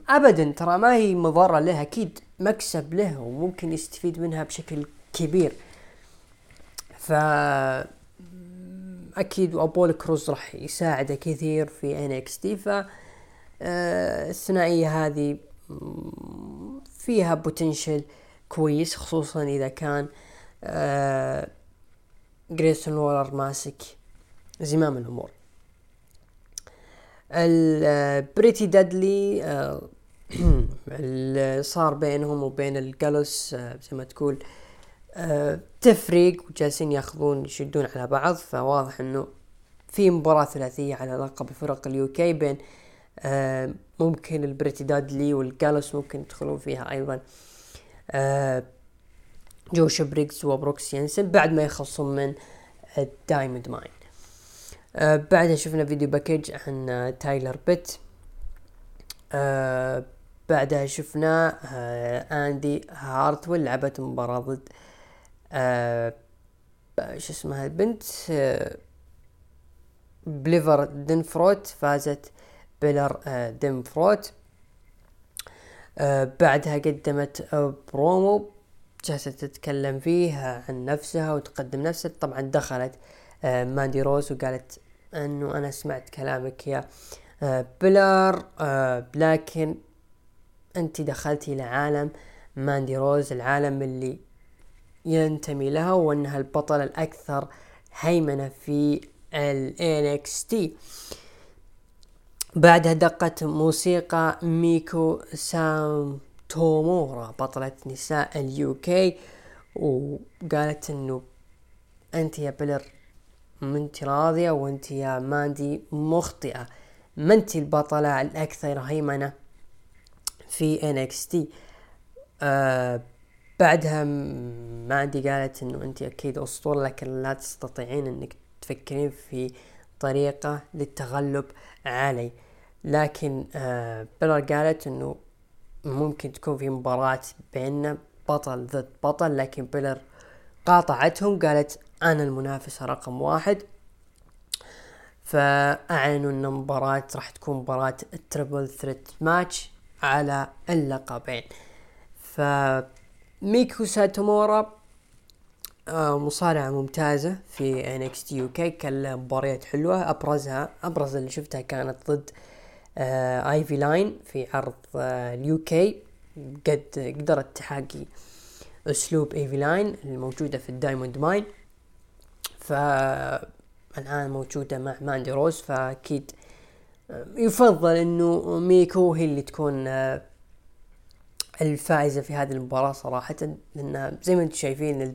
ابدا ترى ما هي مضره له أكيد مكسب له وممكن يستفيد منها بشكل كبير. ف أكيد وابولو كروز راح يساعده كثير في NXT ف آه، الثنائية هذه فيها potential كويس خصوصا إذا كان آه، جريسون وولر ماسك زمام الأمور البريتي دادلي آه، اللي صار بينهم وبين الجالوس زي ما تقول آه، تفريق وجالسين ياخذون يشدون على بعض فواضح إنه في مباراة ثلاثية على لقب فرق ال UK بين آه، ممكن البريتي دادلي والجالوس ممكن يدخلون فيها أيضا آه، جوش بريكس وبروكس ينسن بعد ما يخلصون من الدايموند ماين. بعدها شفنا video package عن تايلر بيت. بعدها شفنا إندي هارتويل لعبت مباراة ضد آه شو اسمها البنت؟ آه بلير دافنبورت فازت بلير دافنبورت آه بعدها قدمت برومو جالسة تتكلم فيه عن نفسها وتقدم نفسها. طبعا دخلت ماندي روز وقالت إنه أنا سمعت كلامك يا بلير آه لكن انت دخلتي لعالم ماندي روز العالم اللي ينتمي لها وأنها البطلة الأكثر هيمنة في ال NXT بعدها دقت موسيقى ميكو ساتومورا بطلة نساء ال UK وقالت إنه أنت يا بلير انت راضية وأنت يا ماندي مخطئة. ما أنت البطلة الأكثر هيمنة في NXT آه بعدها ماندي قالت إنه أنت أكيد أسطورة لكن لا تستطيعين إنك تفكرين في طريقة للتغلب علي. لكن آه بلير قالت إنه ممكن تكون في مباراة بيننا بطل ضد بطل لكن بلير قاطعتهم قالت أنا المنافسة رقم واحد. فأعلنوا إن المباراة راح تكون مباراة ال triple threat match على اللقبين. ف ميكو ساتومورا آه مصارعة ممتازة في UK كان له مباريات حلوة. أبرزها أبرز اللي شفتها كانت ضد آه ايفي نايل في عرض آه ال UK قد قدرت تحاكي أسلوب ايفي نايل الموجودة في الدايموند ماين فالان موجودة مع ماندي روز فأكيد آه، يفضل إنه ميكو هي اللي تكون آه الفائزة في هذه المباراة صراحة لأن زي ما أنتم شايفين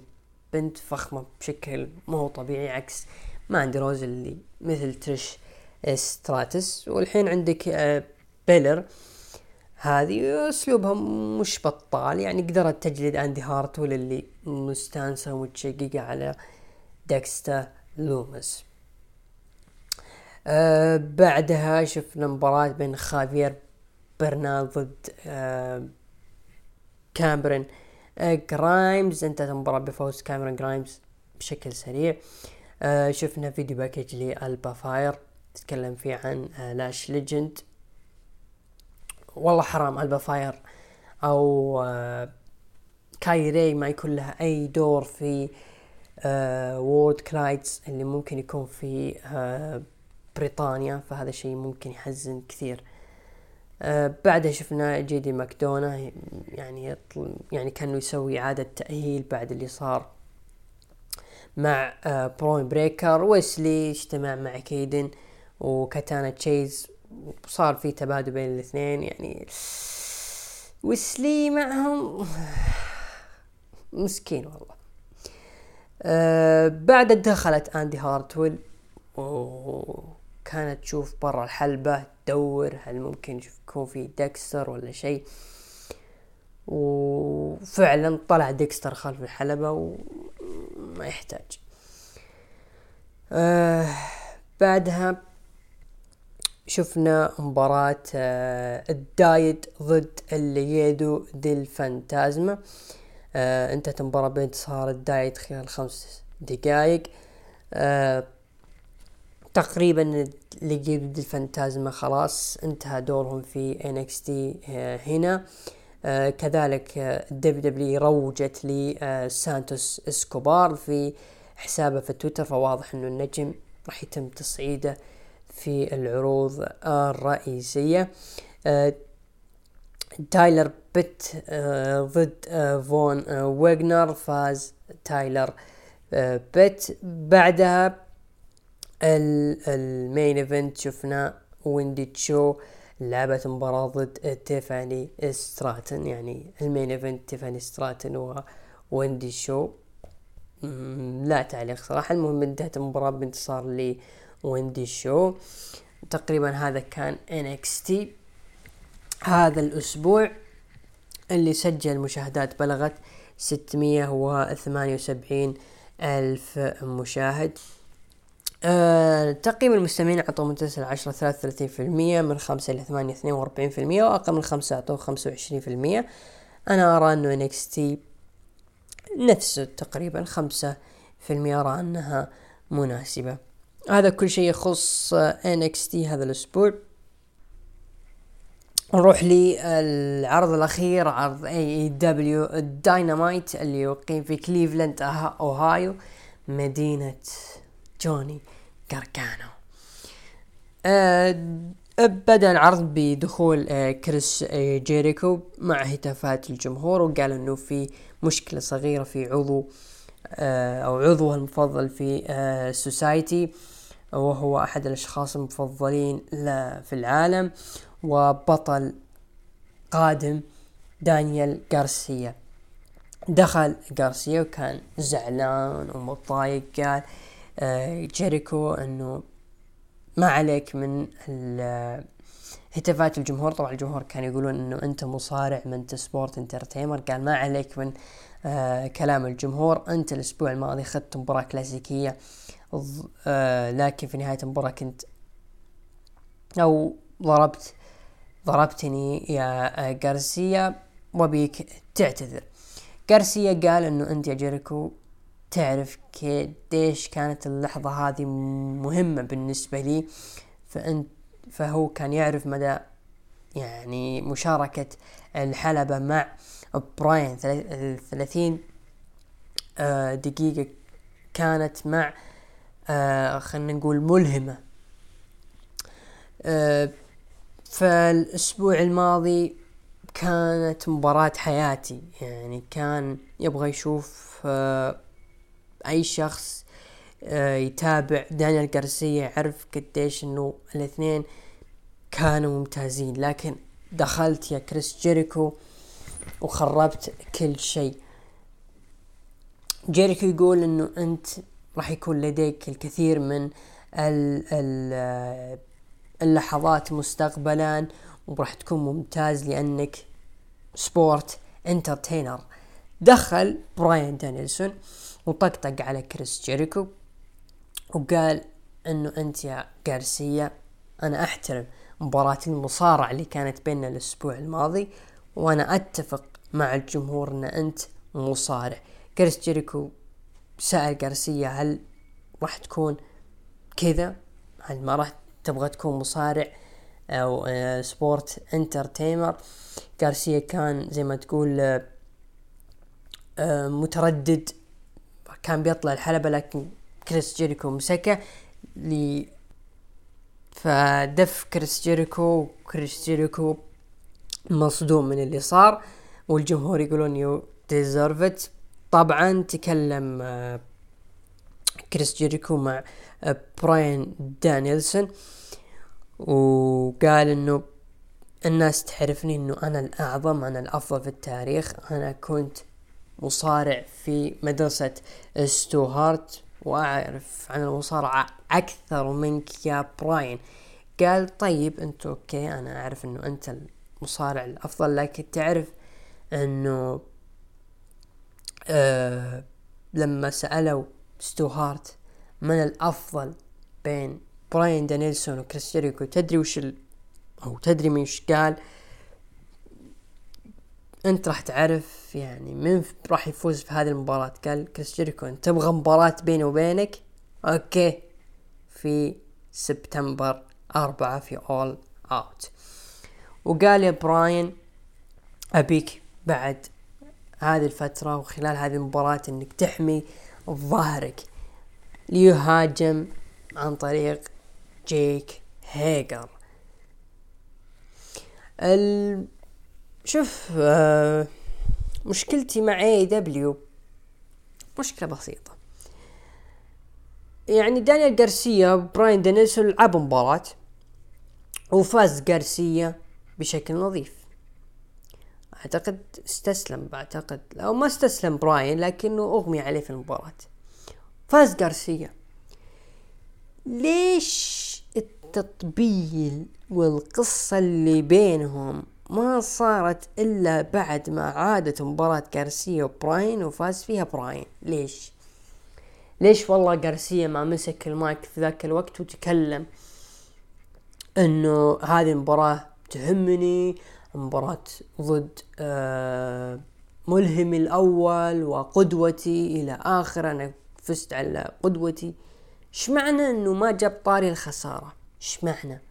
البنت فخمة بشكل ما هو طبيعي عكس ماندي روز اللي مثل تريش ستراتس. والحين عندك آه، بلير. هذه اسلوبها مش بطال يعني قدرت تجلد أندي هارتول اللي مستانسة ومتشققة على ديكستر لوميس. أه بعدها شفنا مباراة بين خافير برنال ضد أه كاميرون جرايمز انتهت المباراة بفوز كاميرون جرايمز بشكل سريع. أه شفنا video package لألبا فاير تتكلم فيه عن لاش ليجند والله حرام البا فاير أه كايري ما يكون لها أي دور في Worlds Collide اللي ممكن يكون في بريطانيا فهذا شيء ممكن يحزن كثير. أه بعدها شفنا جيدي ماكدونا يعني يطل يعني كانوا يسوي إعادة تأهيل بعد اللي صار مع أه برون بريكر ويسلي اجتمع مع كيدن وكاتانا تشانس وصار في تبادل بين الاثنين يعني ويسلي معهم مسكين والله. أه بعد دخلت اندي هارتويل وكانت تشوف برا الحلبة تدور هل ممكن يكون في ديكستر ولا شيء. وفعلا طلع ديكستر خلف الحلبة وما يحتاج. آه بعدها شفنا مباراة آه الدايد ضد الليغادو ديل فانتازما آه انتهت المباراة بانتصار الدايد خلال خمس دقائق آه تقريبا ضد الفانتازما خلاص انتهى دورهم في NXT آه هنا. آه كذلك ال WWE روجت لسانتوس آه إسكوبار في حسابه في تويتر فواضح إنه النجم راح يتم تصعيده في العروض الرئيسية. آه تايلر بيت آه ضد آه فون آه ويغنر فاز تايلر آه بيت. بعدها ال main event شفنا ويندي تشو لعبت مباراة ضد تيفاني ستراتن. يعني ال main event تيفاني ستراتن وويندي تشو لا تعليق صراحة. المهم انتهت المباراة بانتصار لويندي تشو تقريبا هذا كان NXT هذا الأسبوع اللي سجل مشاهدات بلغت ستمية وثمانية وسبعين ألف مشاهد. أه تقييم المستمعين أعطوا من تسعة عشرة ثلاثة وثلاثين في المية من خمسة إلى ثمانية اثنين وأربعين في المية وأقل من خمسة أعطوه خمسة وعشرين في المية. أنا أرى أنه NXT نفسه تقريبا خمسة في المية أرى أنها مناسبة. هذا كل شيء يخص NXT هذا الأسبوع. نروح للعرض الأخير عرض AEW الداينامايت اللي يقيم في كليفلاند أوهايو مدينة جوني غارغانو. أه بدأ العرض بدخول أه كريس أه جيريكو مع هتافات الجمهور وقال إنه في مشكلة صغيرة في عضو أو عضوه المفضل في society وهو أحد الأشخاص المفضلين في العالم وبطل قادم دانيال غارسيا. دخل غارسيا وكان زعلان ومتضايق قال جيريكو إنه ما عليك من هتافات الجمهور. طبعا الجمهور كانوا يقولون إنه أنت مصارع انت سبورت انترتينر قال ما عليك من آه كلام الجمهور. أنت الأسبوع الماضي اخذت مباراة كلاسيكية آه لكن في نهاية المباراة كنت أو ضربت ضربتني يا جارسيا وبيك تعتذر. جارسيا قال إنه أنت يا جيريكو تعرف قديش كانت اللحظة هذه مهمة بالنسبة لي فأنت فهو كان يعرف مدى يعني مشاركة الحلبة مع براين ثلاثين دقيقة كانت مع خلينا نقول ملهمة. فالأسبوع الماضي كانت مباراة حياتي يعني كان يبغى يشوف أي شخص يتابع. دانيال جارسيا يعرف قديش إنه الاثنين كانوا ممتازين. لكن دخلت يا كريس جيريكو وخربت كل شيء. جيريكو يقول إنه أنت راح يكون لديك الكثير من ال اللحظات مستقبلا وراح تكون ممتاز لأنك sports entertainer دخل براين دانيلسون وطقطق على كريس جيريكو وقال إنه أنت يا جارسيا أنا أحترم مباراة المصارعة اللي كانت بيننا الأسبوع الماضي وأنا أتفق مع الجمهور إن أنت مصارع. كريس جيريكو سأل جارسيا هل راح تكون كذا؟ هل ما راح تبغى تكون مصارع أو آه، sport entertainer؟ جارسيا كان زي ما تقول آه، آه، متردد كان بيطلع الحلبة لكن كريس جيريكو مسكه ل فدف كريس جيريكو كريس جيريكو مصدوم من اللي صار والجمهور يقولون you deserve طبعا تكلم كريس جيريكو مع براين دانيلسون وقال إنه الناس تعرفني إنه أنا الأعظم أنا الأفضل في التاريخ أنا كنت مصارع في مدرسة ستو هارت وأعرف عن المصارعة أكثر منك يا براين. قال طيب أنت أوكي أنا أعرف إنه أنت المصارع الأفضل لكن تعرف إنه آه لما سألوا ستو هارت من الأفضل بين براين دانيلسون وكريس جيريكو تدري وش ال... أو تدري من وش قال؟ انت راح تعرف يعني من راح يفوز في هذه المباراة. قال كريس جيريكو انت تبغى مباراة بيني وبينك؟ أوكي. في سبتمبر أربعة في All Out وقال يا براين أبيك بعد هذه الفترة وخلال هذه المباراة إنك تحمي ظهرك ليهاجم عن طريق جيك هيجر. شوف آه مشكلتي مع AEW مشكلة بسيطة. يعني دانيال جارسيا براين دانيلسون لعبوا مباراة وفاز جارسيا بشكل نظيف. أعتقد استسلم بعتقد أو ما استسلم براين لكنه أغمي عليه في المباراة. فاز جارسيا ليش التطبيل والقصة اللي بينهم ما صارت إلا بعد ما عادت مباراة جارسيا وبراين وفاز فيها براين. ليش؟ ليش والله جارسيا ما مسك المايك في ذاك الوقت وتكلم؟ إنه هذه المباراة تهمني مباراة ضد آه ملهمي الأول وقدوتي إلى آخر أنا فزت على قدوتي. إيش معنى إنه ما جاب طاري الخسارة؟ إيش معنى؟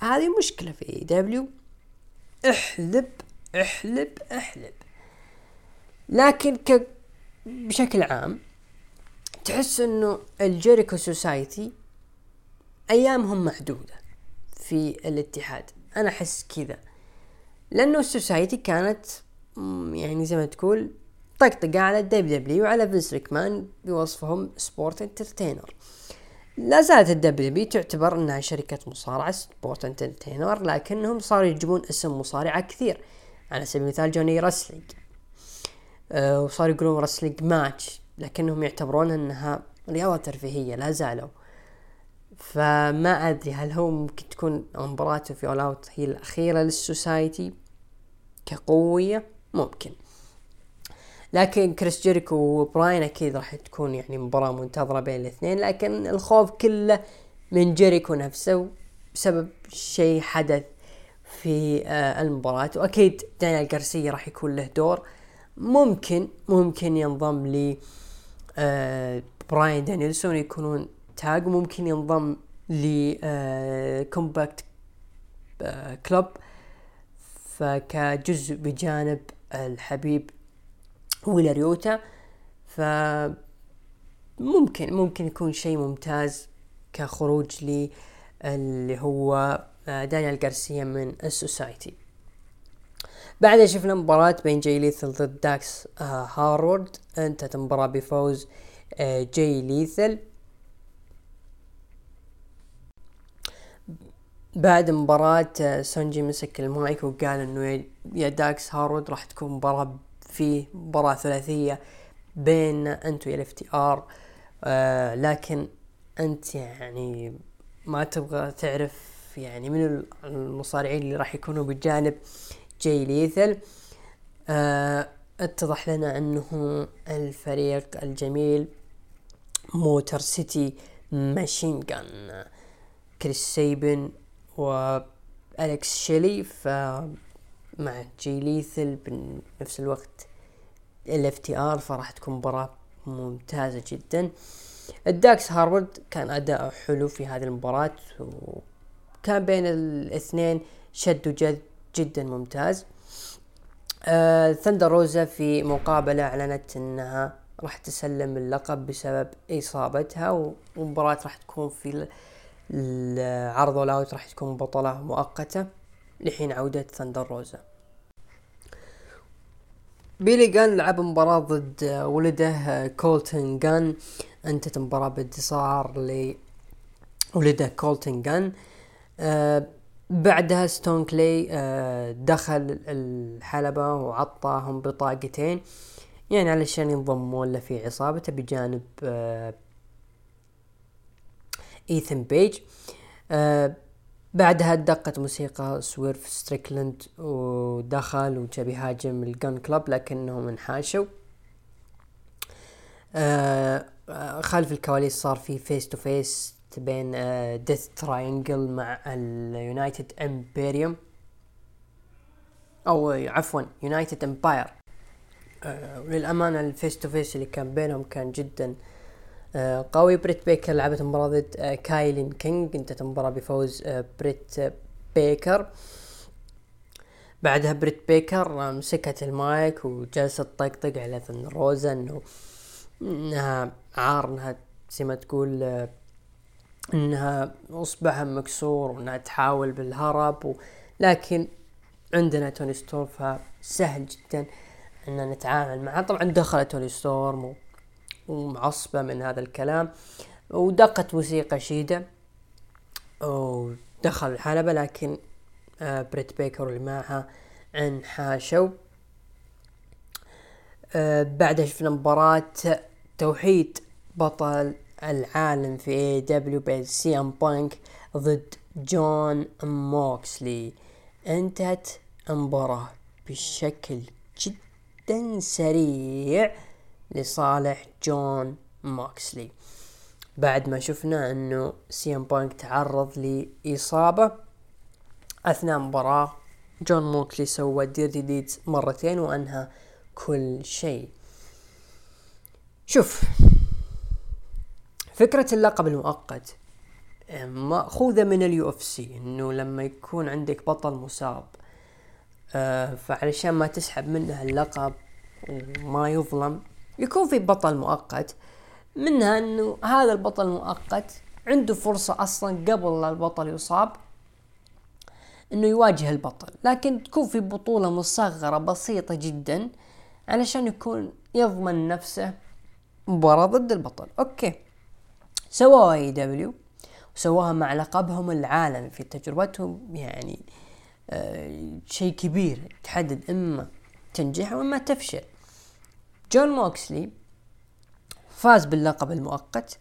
هذه مشكلة في دبليو احلب احلب احلب. لكن ك بشكل عام تحس إنه الجيريكو society أيامهم محدودة في الاتحاد. أنا أحس كذا. لأنه ال society كانت يعني زي ما تقول طقطقة على ال WWE وعلى فينس مكمان بوصفهم sport entertainer لا زالت ال WWE تعتبر إنها شركة مصارعة sport entertainer لكنهم صاروا يجيبون اسم مصارعة كثير على سبيل المثال جوني Wrestling أه وصاروا يقولون wrestling match لكنهم يعتبرون إنها رياضة ترفيهية لا زالوا. فما أدري هل هو ممكن تكون مباراته في All Out هي الأخيرة لل society كقوية؟ ممكن. لكن كريس جيريكو وبراين أكيد راح تكون يعني مباراة منتظرة بين الاثنين لكن الخوف كله من جيريكو نفسه بسبب شيء حدث في آه المباراة. وأكيد دانيال جارسيا راح يكون له دور. ممكن ممكن ينضم ل آه براين دانيلسون يكونون tag. ممكن ينضم ل آه Combat آه Club. فكجزء بجانب الحبيب ويلر يوتا ف ممكن ممكن يكون شيء ممتاز كخروج لي اللي هو آه، دانيال جارسيا من ال society بعدها شفنا مباراة بين جاي ليثال ضد داكس آه، هارورد. انتهت المباراة بفوز آه، جاي ليثال. بعد مباراة سونجي مسك المايك وقال إنه يا داكس هارورد راح تكون مباراة في مباراة ثلاثية بين أنت وال FTR لكن أنت يعني ما تبغى تعرف يعني من المصارعين اللي راح يكونوا بجانب جاي ليثال. آه اتضح لنا أنه الفريق الجميل Motor City Machine Guns كريس سيبن واليكس شيلي. ف مع جاي ليثال بنفس الوقت ال FTR فراح تكون مباراة ممتازة جدا. الداكس هارورد كان اداءه حلو في هذه المباراة وكان بين الاثنين شد وجذب جدا ممتاز. آه ثندر روزا في مقابلة أعلنت إنها راح تسلم اللقب بسبب إصابتها ومباراة راح تكون في العرض All Out راح تكون بطلة مؤقتة. لحين عودة ثندر روزا. بيلي جان لعب مباراة ضد ولده كولتن جان. انتهت مباراة بانتصار لولده كولتن جان. آه بعدها ستوكلي آه دخل الحلبة وعطاهم بطاقتين. يعني علشان ينضمون له في عصابته بجانب آه إيثن بيج. بعدها دقت موسيقى سويرف ستريكلند ودخل وجا بيهاجم الجن كلاب لكنهم انحاشوا. آه خلف الكواليس صار في face to face بين ديث تراينجل مع اليونايتد امبيريوم أو عفوا يونايتد امباير وللامانه ال face to face اللي كان بينهم كان جدا آه قوي بريت بيكر لعبت مباراة ضد آه كايلين كينج انتهت المباراة بفوز آه بريت بيكر بعدها بريت بيكر مسكت المايك وجلست تطقطق على ثندر روزا إنه إنها عار إنها زي ما تقول آه إنها اصبعها مكسور وإنها تحاول بالهرب. لكن عندنا توني ستورم فسهل جدا ان نتعامل معه طبعا دخلت توني ستورم ومعصبة من هذا الكلام ودقت موسيقى شيدا ودخل الحلبة لكن آه بريت بيكر اللي معها انحاشوا. آه بعدها شفنا مباراة توحيد بطل العالم في AEW بين سي إم بانك ضد جون موكسلي. انتهت المباراة بشكل جدا سريع. لصالح جون موكسلي بعد ما شفنا إنه سي إم بانك تعرض لإصابة أثناء مباراة جون موكسلي سوى Dirty Deeds مرتين وأنهى كل شيء. شوف فكرة اللقب المؤقت مأخوذة من ال UFC إنه لما يكون عندك بطل مصاب آه فعلشان ما تسحب منه اللقب وما يظلم يكون في بطل مؤقت. منها إنه هذا البطل المؤقت عنده فرصة أصلا قبل لا البطل يصاب إنه يواجه البطل لكن تكون في بطولة مصغرة بسيطة جدا علشان يكون يضمن نفسه مباراة ضد البطل. أوكي. سووها AEW. وسووها مع لقبهم العالمي في تجربتهم. يعني آه شيء كبير تحدد إما تنجح وإما تفشل. جون موكسلي فاز باللقب المؤقت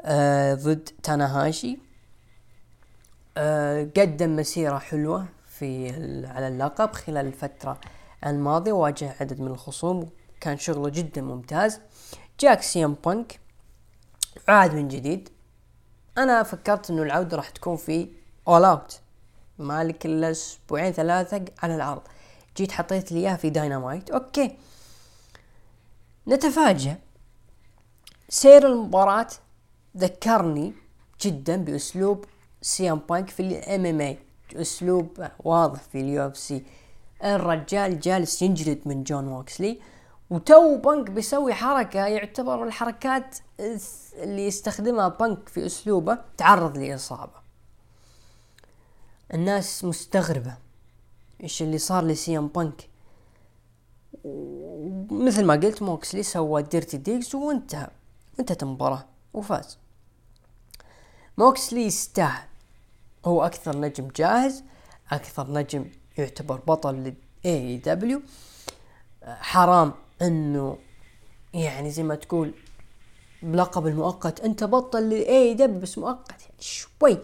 آه ضد تاناهاشي. آه قدم مسيرة حلوة في على اللقب خلال الفترة الماضية واجه عدد من الخصوم كان شغله جدا ممتاز. جاك سي إم بانك عاد من جديد. أنا فكرت إنه العودة راح تكون في All Out مالك إلا أسبوعين ثلاثة على العرض جيت حطيت لي اياه في داينامايت أوكي. نتفاجأ. سير المباراة ذكرني جدا بأسلوب سي إم بانك في ال MMA أسلوب واضح في ال UFC. الرجال جالس ينجلد من جون موكسلي وتو بانك بيسوي حركة يعتبر الحركات اللي يستخدمها بانك في أسلوبه تعرض لإصابة. الناس مستغربة إيش اللي صار لسي إم بانك. مثل ما قلت موكسلي سوى Dirty Deeds وانتهى انتهت المباراة وفاز. موكسلي يستاهل. هو أكثر نجم جاهز أكثر نجم يعتبر بطل لل AEW حرام إنه يعني زي ما تقول بلقب المؤقت أنت بطل لل AEW بس مؤقت يعني شوي.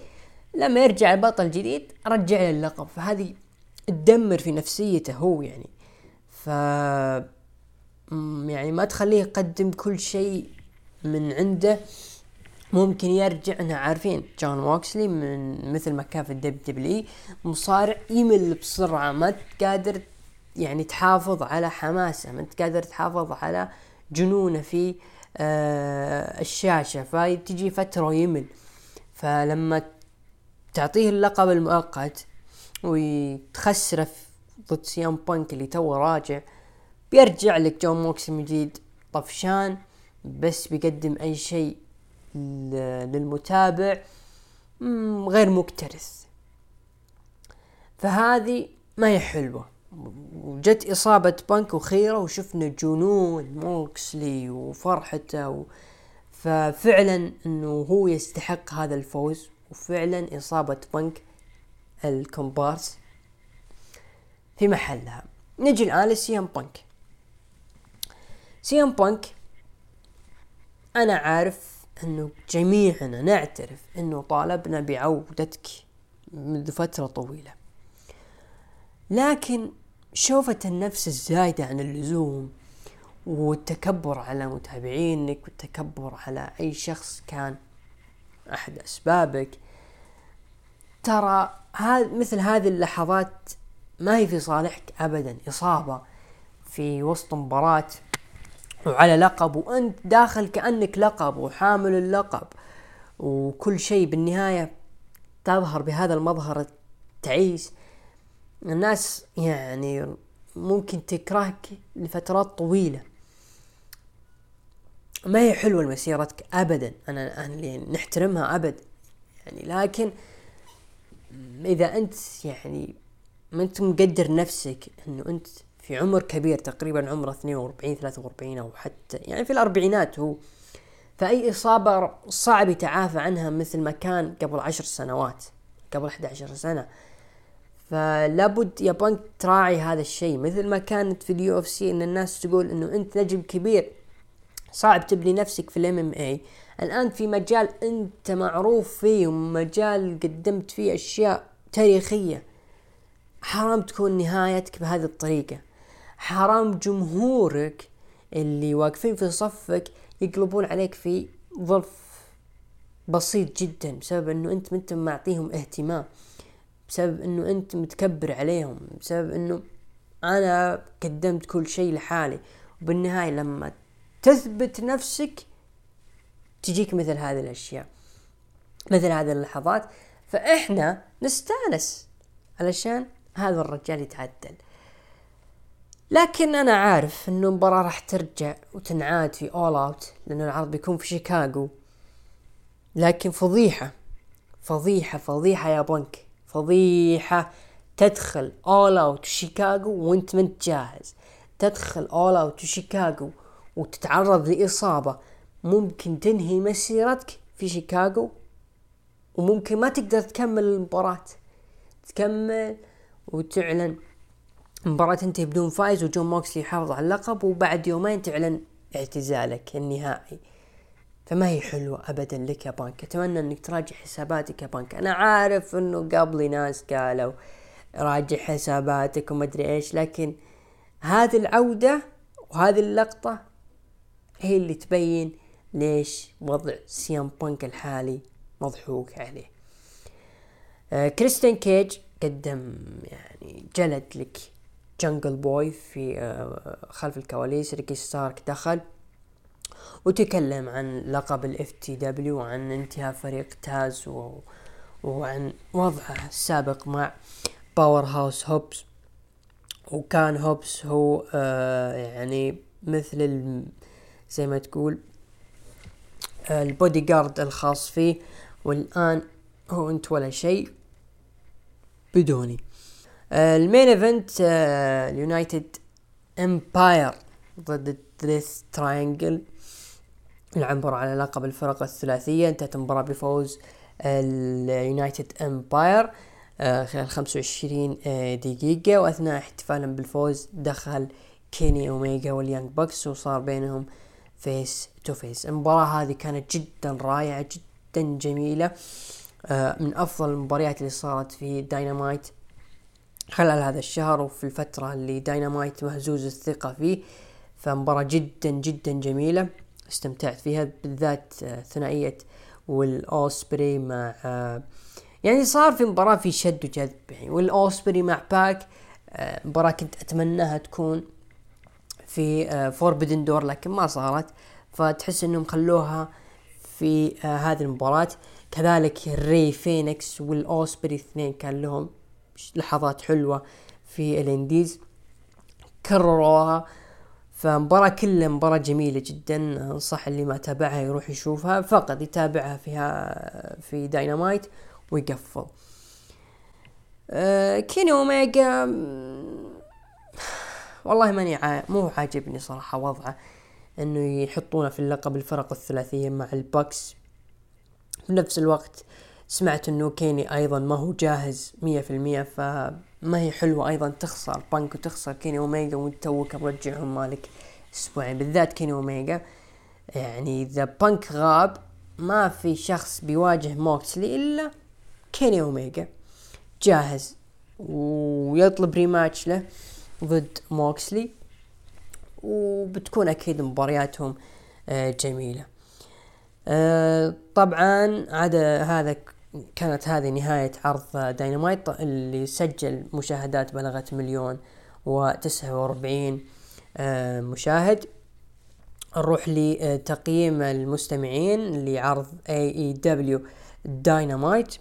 لما يرجع البطل الجديد رجع له اللقب. فهذه تدمر في نفسيته هو يعني. ف يعني ما تخليه يقدم كل شيء من عنده. ممكن يرجع إحنا عارفين جون ووكسلي من مثل ما كان في الدب دبلي مصارع يمل بسرعة ما قادر يعني تحافظ على حماسه ما انت قادر تحافظ على جنونه في آه الشاشة. فتجي فترة ويمل فلما تعطيه اللقب المؤقت وتخسره ضد سيام بانك اللي توه راجع بيرجع لك جون موكسلي من جديد طفشان بس بيقدم أي شيء للمتابع غير مكترث. فهذه ما هي حلوة. وجت إصابة بانك وخيرة وشفنا جنون موكسلي وفرحته و... ففعلا إنه هو يستحق هذا الفوز وفعلا إصابة بانك الكومبارس في محلها. نجي الآن لسيام بانك سيام بانك. أنا عارف أنه جميعنا نعترف أنه طالبنا بعودتك منذ فترة طويلة. لكن شوفة النفس الزايدة عن اللزوم والتكبر على متابعينك والتكبر على أي شخص كان أحد أسبابك ترى مثل هذه اللحظات ما هي في صالحك أبدا. إصابة في وسط مباراة وعلى لقب وأنت داخل كأنك لقب وحامل اللقب. وكل شيء بالنهاية تظهر بهذا المظهر التعيس. الناس يعني ممكن تكرهك لفترات طويلة. ما هي حلوة مسيرتك ابدا؟ أنا أنا اللي نحترمها أبد. يعني لكن إذا أنت يعني ما أنت مقدر نفسك إنه أنت في عمر كبير تقريبا عمره 42 43 أو حتى يعني في الأربعينات هو. فأي إصابة صعب يتعافى عنها مثل ما كان قبل عشر سنوات قبل 11 سنة. فلابد يا بانك تراعي هذا الشيء. مثل ما كانت في ال UFC إن الناس تقول إنه أنت نجم كبير صعب تبني نفسك في الإم إم اي الآن في مجال أنت معروف فيه ومجال قدمت فيه أشياء تاريخية حرام تكون نهايتك بهذه الطريقة. حرام جمهورك اللي واقفين في صفك يقلبون عليك في ظرف بسيط جدا بسبب إنه أنت أنت معطيهم اهتمام بسبب إنه أنت متكبر عليهم بسبب إنه أنا قدمت كل شيء لحالي. وبالنهاية لما تثبت نفسك تجيك مثل هذه الأشياء مثل هذه اللحظات. فإحنا نستانس علشان هذا الرجال يتعدل. لكن أنا عارف إنه المباراة راح ترجع وتنعاد في اول اوت لأن العرض بيكون في شيكاغو. لكن فضيحة فضيحة فضيحة يا بنك. فضيحة تدخل All Out شيكاغو وأنت منت جاهز تدخل All Out شيكاغو وتتعرض لإصابة. ممكن تنهي مسيرتك في شيكاغو وممكن ما تقدر تكمل المباراة. تكمل وتعلن. المباراة تنتهي بدون فايز وجون موكسلي يحافظ على اللقب وبعد يومين تعلن اعتزالك النهائي. فما هي حلوة ابدا لك يا بانك؟ أتمنى إنك تراجع حساباتك يا بانك. أنا عارف إنه قبلي ناس قالوا راجع حساباتك وما أدري إيش لكن هذه العودة وهذه اللقطة هي اللي تبين ليش وضع CM Punk الحالي مضحوك عليه. آه Christian Cage قدم يعني جلد لك Jungle Boy في آه خلف الكواليس Ricky Starks دخل وتكلم عن لقب ال FTW وعن انتهاء فريق Taz و... وعن وضعه السابق مع Powerhouse Hobbs وكان Hobbs هو آه يعني مثل زي ما تقول البودي جارد الخاص فيه. والآن هو انت ولا شيء بدوني. ال main event ال United Empire ضد ال Death Triangle. العنبر على لقب الفرق الثلاثية. انتهت المباراة بفوز ال United Empire آه، خلال 25 آه، دقيقة. وأثناء احتفالهم بالفوز دخل Kenny Omega وال Young Bucks وصار بينهم face to face المباراة هذه كانت جدا رائعة جدا جميلة آه، من أفضل المباريات اللي صارت في داينامايت خلال هذا الشهر وفي الفترة اللي داينامايت مهزوز الثقة فيه فمباراة جدا جدا جميلة. استمتعت فيها بالذات آه، ثنائية Will Ospreay مع يعني صار في مباراة في شد وجذب يعني. Will Ospreay مع PAC مباراة كنت أتمناها تكون في Forbidden Door لكن ما صارت. فتحس إنهم خلوها في آه هذه المباراة. كذلك Rey Fenix و Will Ospreay اثنين كان لهم لحظات حلوة في ال indies كرروها فمباراة كلها مباراة جميلة جدا. أنصح اللي ما تابعها يروح يشوفها فقط يتابعها فيها في داينامايت ويقفل. آه Kenny Omega والله ماني. مو عاجبني صراحة وضعه. إنه يحطونه في اللقب الفرق الثلاثية مع ال Bucks. في نفس الوقت سمعت إنه Kenny أيضا ما هو جاهز مية في المية فما هي حلوة أيضا تخسر بانك وتخسر Kenny Omega وإنت توك مرجعهم مالك أسبوعين. بالذات Kenny Omega يعني إذا بانك غاب ما في شخص بيواجه Moxley إلا Kenny Omega جاهز ويطلب rematch له ضد Moxley وبتكون أكيد مبارياتهم آه، جميلة. آه، طبعا عدا هذا كانت هذه نهاية عرض داينامايت اللي سجل مشاهدات بلغت مليون وتسعة وأربعين آه، مشاهد. نروح لتقييم المستمعين لعرض AEW Dynamite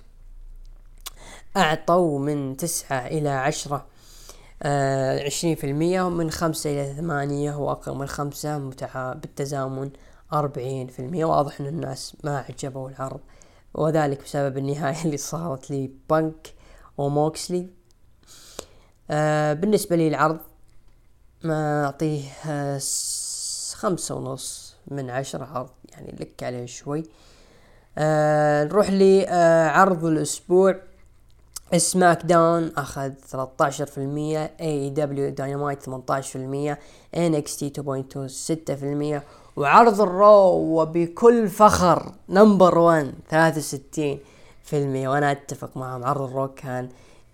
أعطوا من تسعة إلى عشرة عشرين في المية ومن خمسة إلى ثمانية وأقل من خمسة متع... بالتزامن أربعين في المية. واضح أن الناس ما عجبوا العرض. وذلك بسبب النهاية اللي صارت لي بانك وموكسلي آه بالنسبة لي العرض ما أعطيه آه خمسة ونص من عشرة عرض يعني لك عليه شوي. آه نروح لعرض آه الأسبوع. SmackDown أخذ 13% اي دبليو داينامايت 18% NXT 2.0 6% وعرض ال Raw وبكل فخر number 1 63% وأنا أتفق معهم عرض ال Raw كان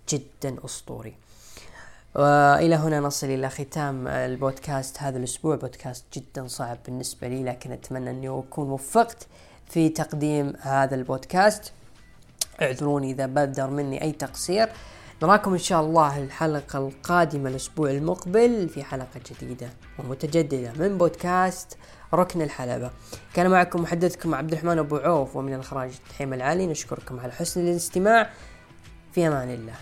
جدا أسطوري. وإلى هنا نصل إلى ختام البودكاست هذا الأسبوع. بودكاست جدا صعب بالنسبة لي لكن أتمنى أني أكون وفقت في تقديم هذا البودكاست. اعذروني إذا بدر مني أي تقصير. نراكم إن شاء الله الحلقة القادمة الأسبوع المقبل في حلقة جديدة ومتجددة من بودكاست ركن الحلبة. كان معكم محدثكم عبد الرحمن أبو عوف ومن الإخراج تحيم العالي. نشكركم على حسن الاستماع. في أمان الله.